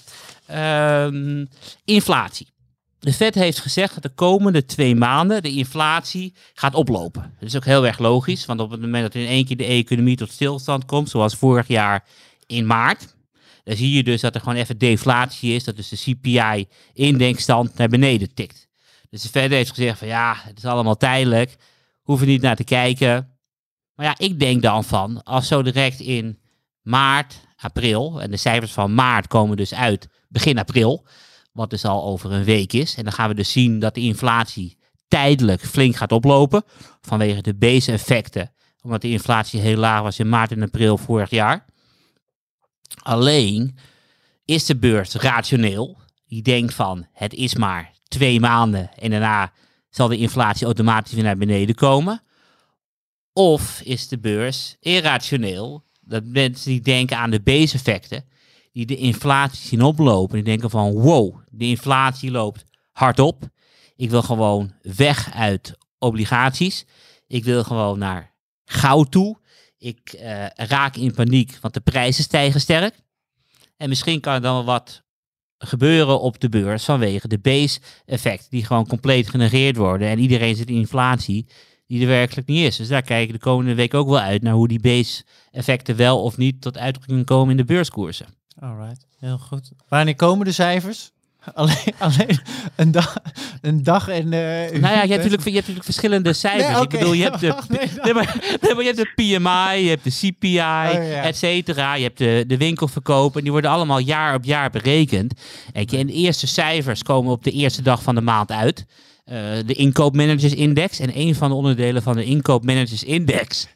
Um, inflatie. De Fed heeft gezegd dat de komende twee maanden de inflatie gaat oplopen. Dat is ook heel erg logisch, want op het moment dat in één keer de economie tot stilstand komt, zoals vorig jaar in maart, dan zie je dus dat er gewoon even deflatie is, dat dus de CPI-indexstand naar beneden tikt. Dus de Fed heeft gezegd van ja, het is allemaal tijdelijk, hoeven niet naar te kijken. Maar ja, ik denk dan van, als zo direct in maart, april. En de cijfers van maart komen dus uit begin april. Wat dus al over een week is. En dan gaan we dus zien dat de inflatie tijdelijk flink gaat oplopen. Vanwege de base effecten. Omdat de inflatie heel laag was in maart en april vorig jaar. Alleen is de beurs rationeel. Die denkt van het is maar twee maanden en daarna zal de inflatie automatisch weer naar beneden komen. Of is de beurs irrationeel? Dat mensen die denken aan de base effecten, die de inflatie zien oplopen, die denken van wow, de inflatie loopt hard op. Ik wil gewoon weg uit obligaties. Ik wil gewoon naar goud toe. Ik uh, raak in paniek, want de prijzen stijgen sterk. En misschien kan er dan wat gebeuren op de beurs vanwege de base effect die gewoon compleet genereerd worden. En iedereen zit in inflatie die er werkelijk niet is. Dus daar kijken de komende week ook wel uit naar hoe die base effecten wel of niet tot uitdrukking komen in de beurskoersen. Alright, heel goed. Wanneer komen de cijfers? [laughs] Alleen, alleen een, dag, een dag en. Uh, nou ja, je hebt, natuurlijk, je hebt natuurlijk verschillende cijfers. Ik bedoel, je hebt, de, [laughs] nee, maar, nee, maar je hebt de PMI, je hebt de CPI, oh, et cetera. Je hebt de, de winkelverkoop. En die worden allemaal jaar op jaar berekend. En de eerste cijfers komen op de eerste dag van de maand uit. Uh, de inkoopmanagersindex. En een van de onderdelen van de inkoopmanagersindex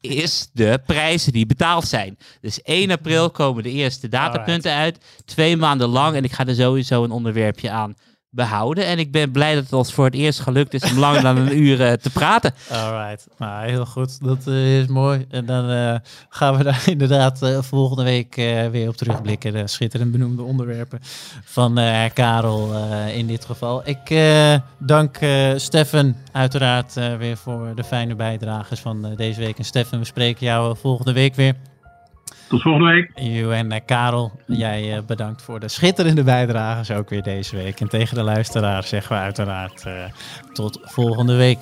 is de prijzen die betaald zijn. Dus 1 april komen de eerste datapunten uit. Twee maanden lang. En ik ga er sowieso een onderwerpje aan behouden. En ik ben blij dat het ons voor het eerst gelukt is om langer dan een uur uh, te praten. [laughs] Alright, nou, heel goed. Dat uh, is mooi. En dan uh, gaan we daar [laughs] inderdaad volgende week weer op terugblikken. Schitterend benoemde onderwerpen van Karel in dit geval. Ik dank Stefan uiteraard weer voor de fijne bijdrages van deze week. En Stefan, we spreken jou volgende week weer. Tot volgende week. You en uh, Karel, jij uh, bedankt voor de schitterende bijdrages ook weer deze week. En tegen de luisteraar zeggen we uiteraard uh, tot volgende week.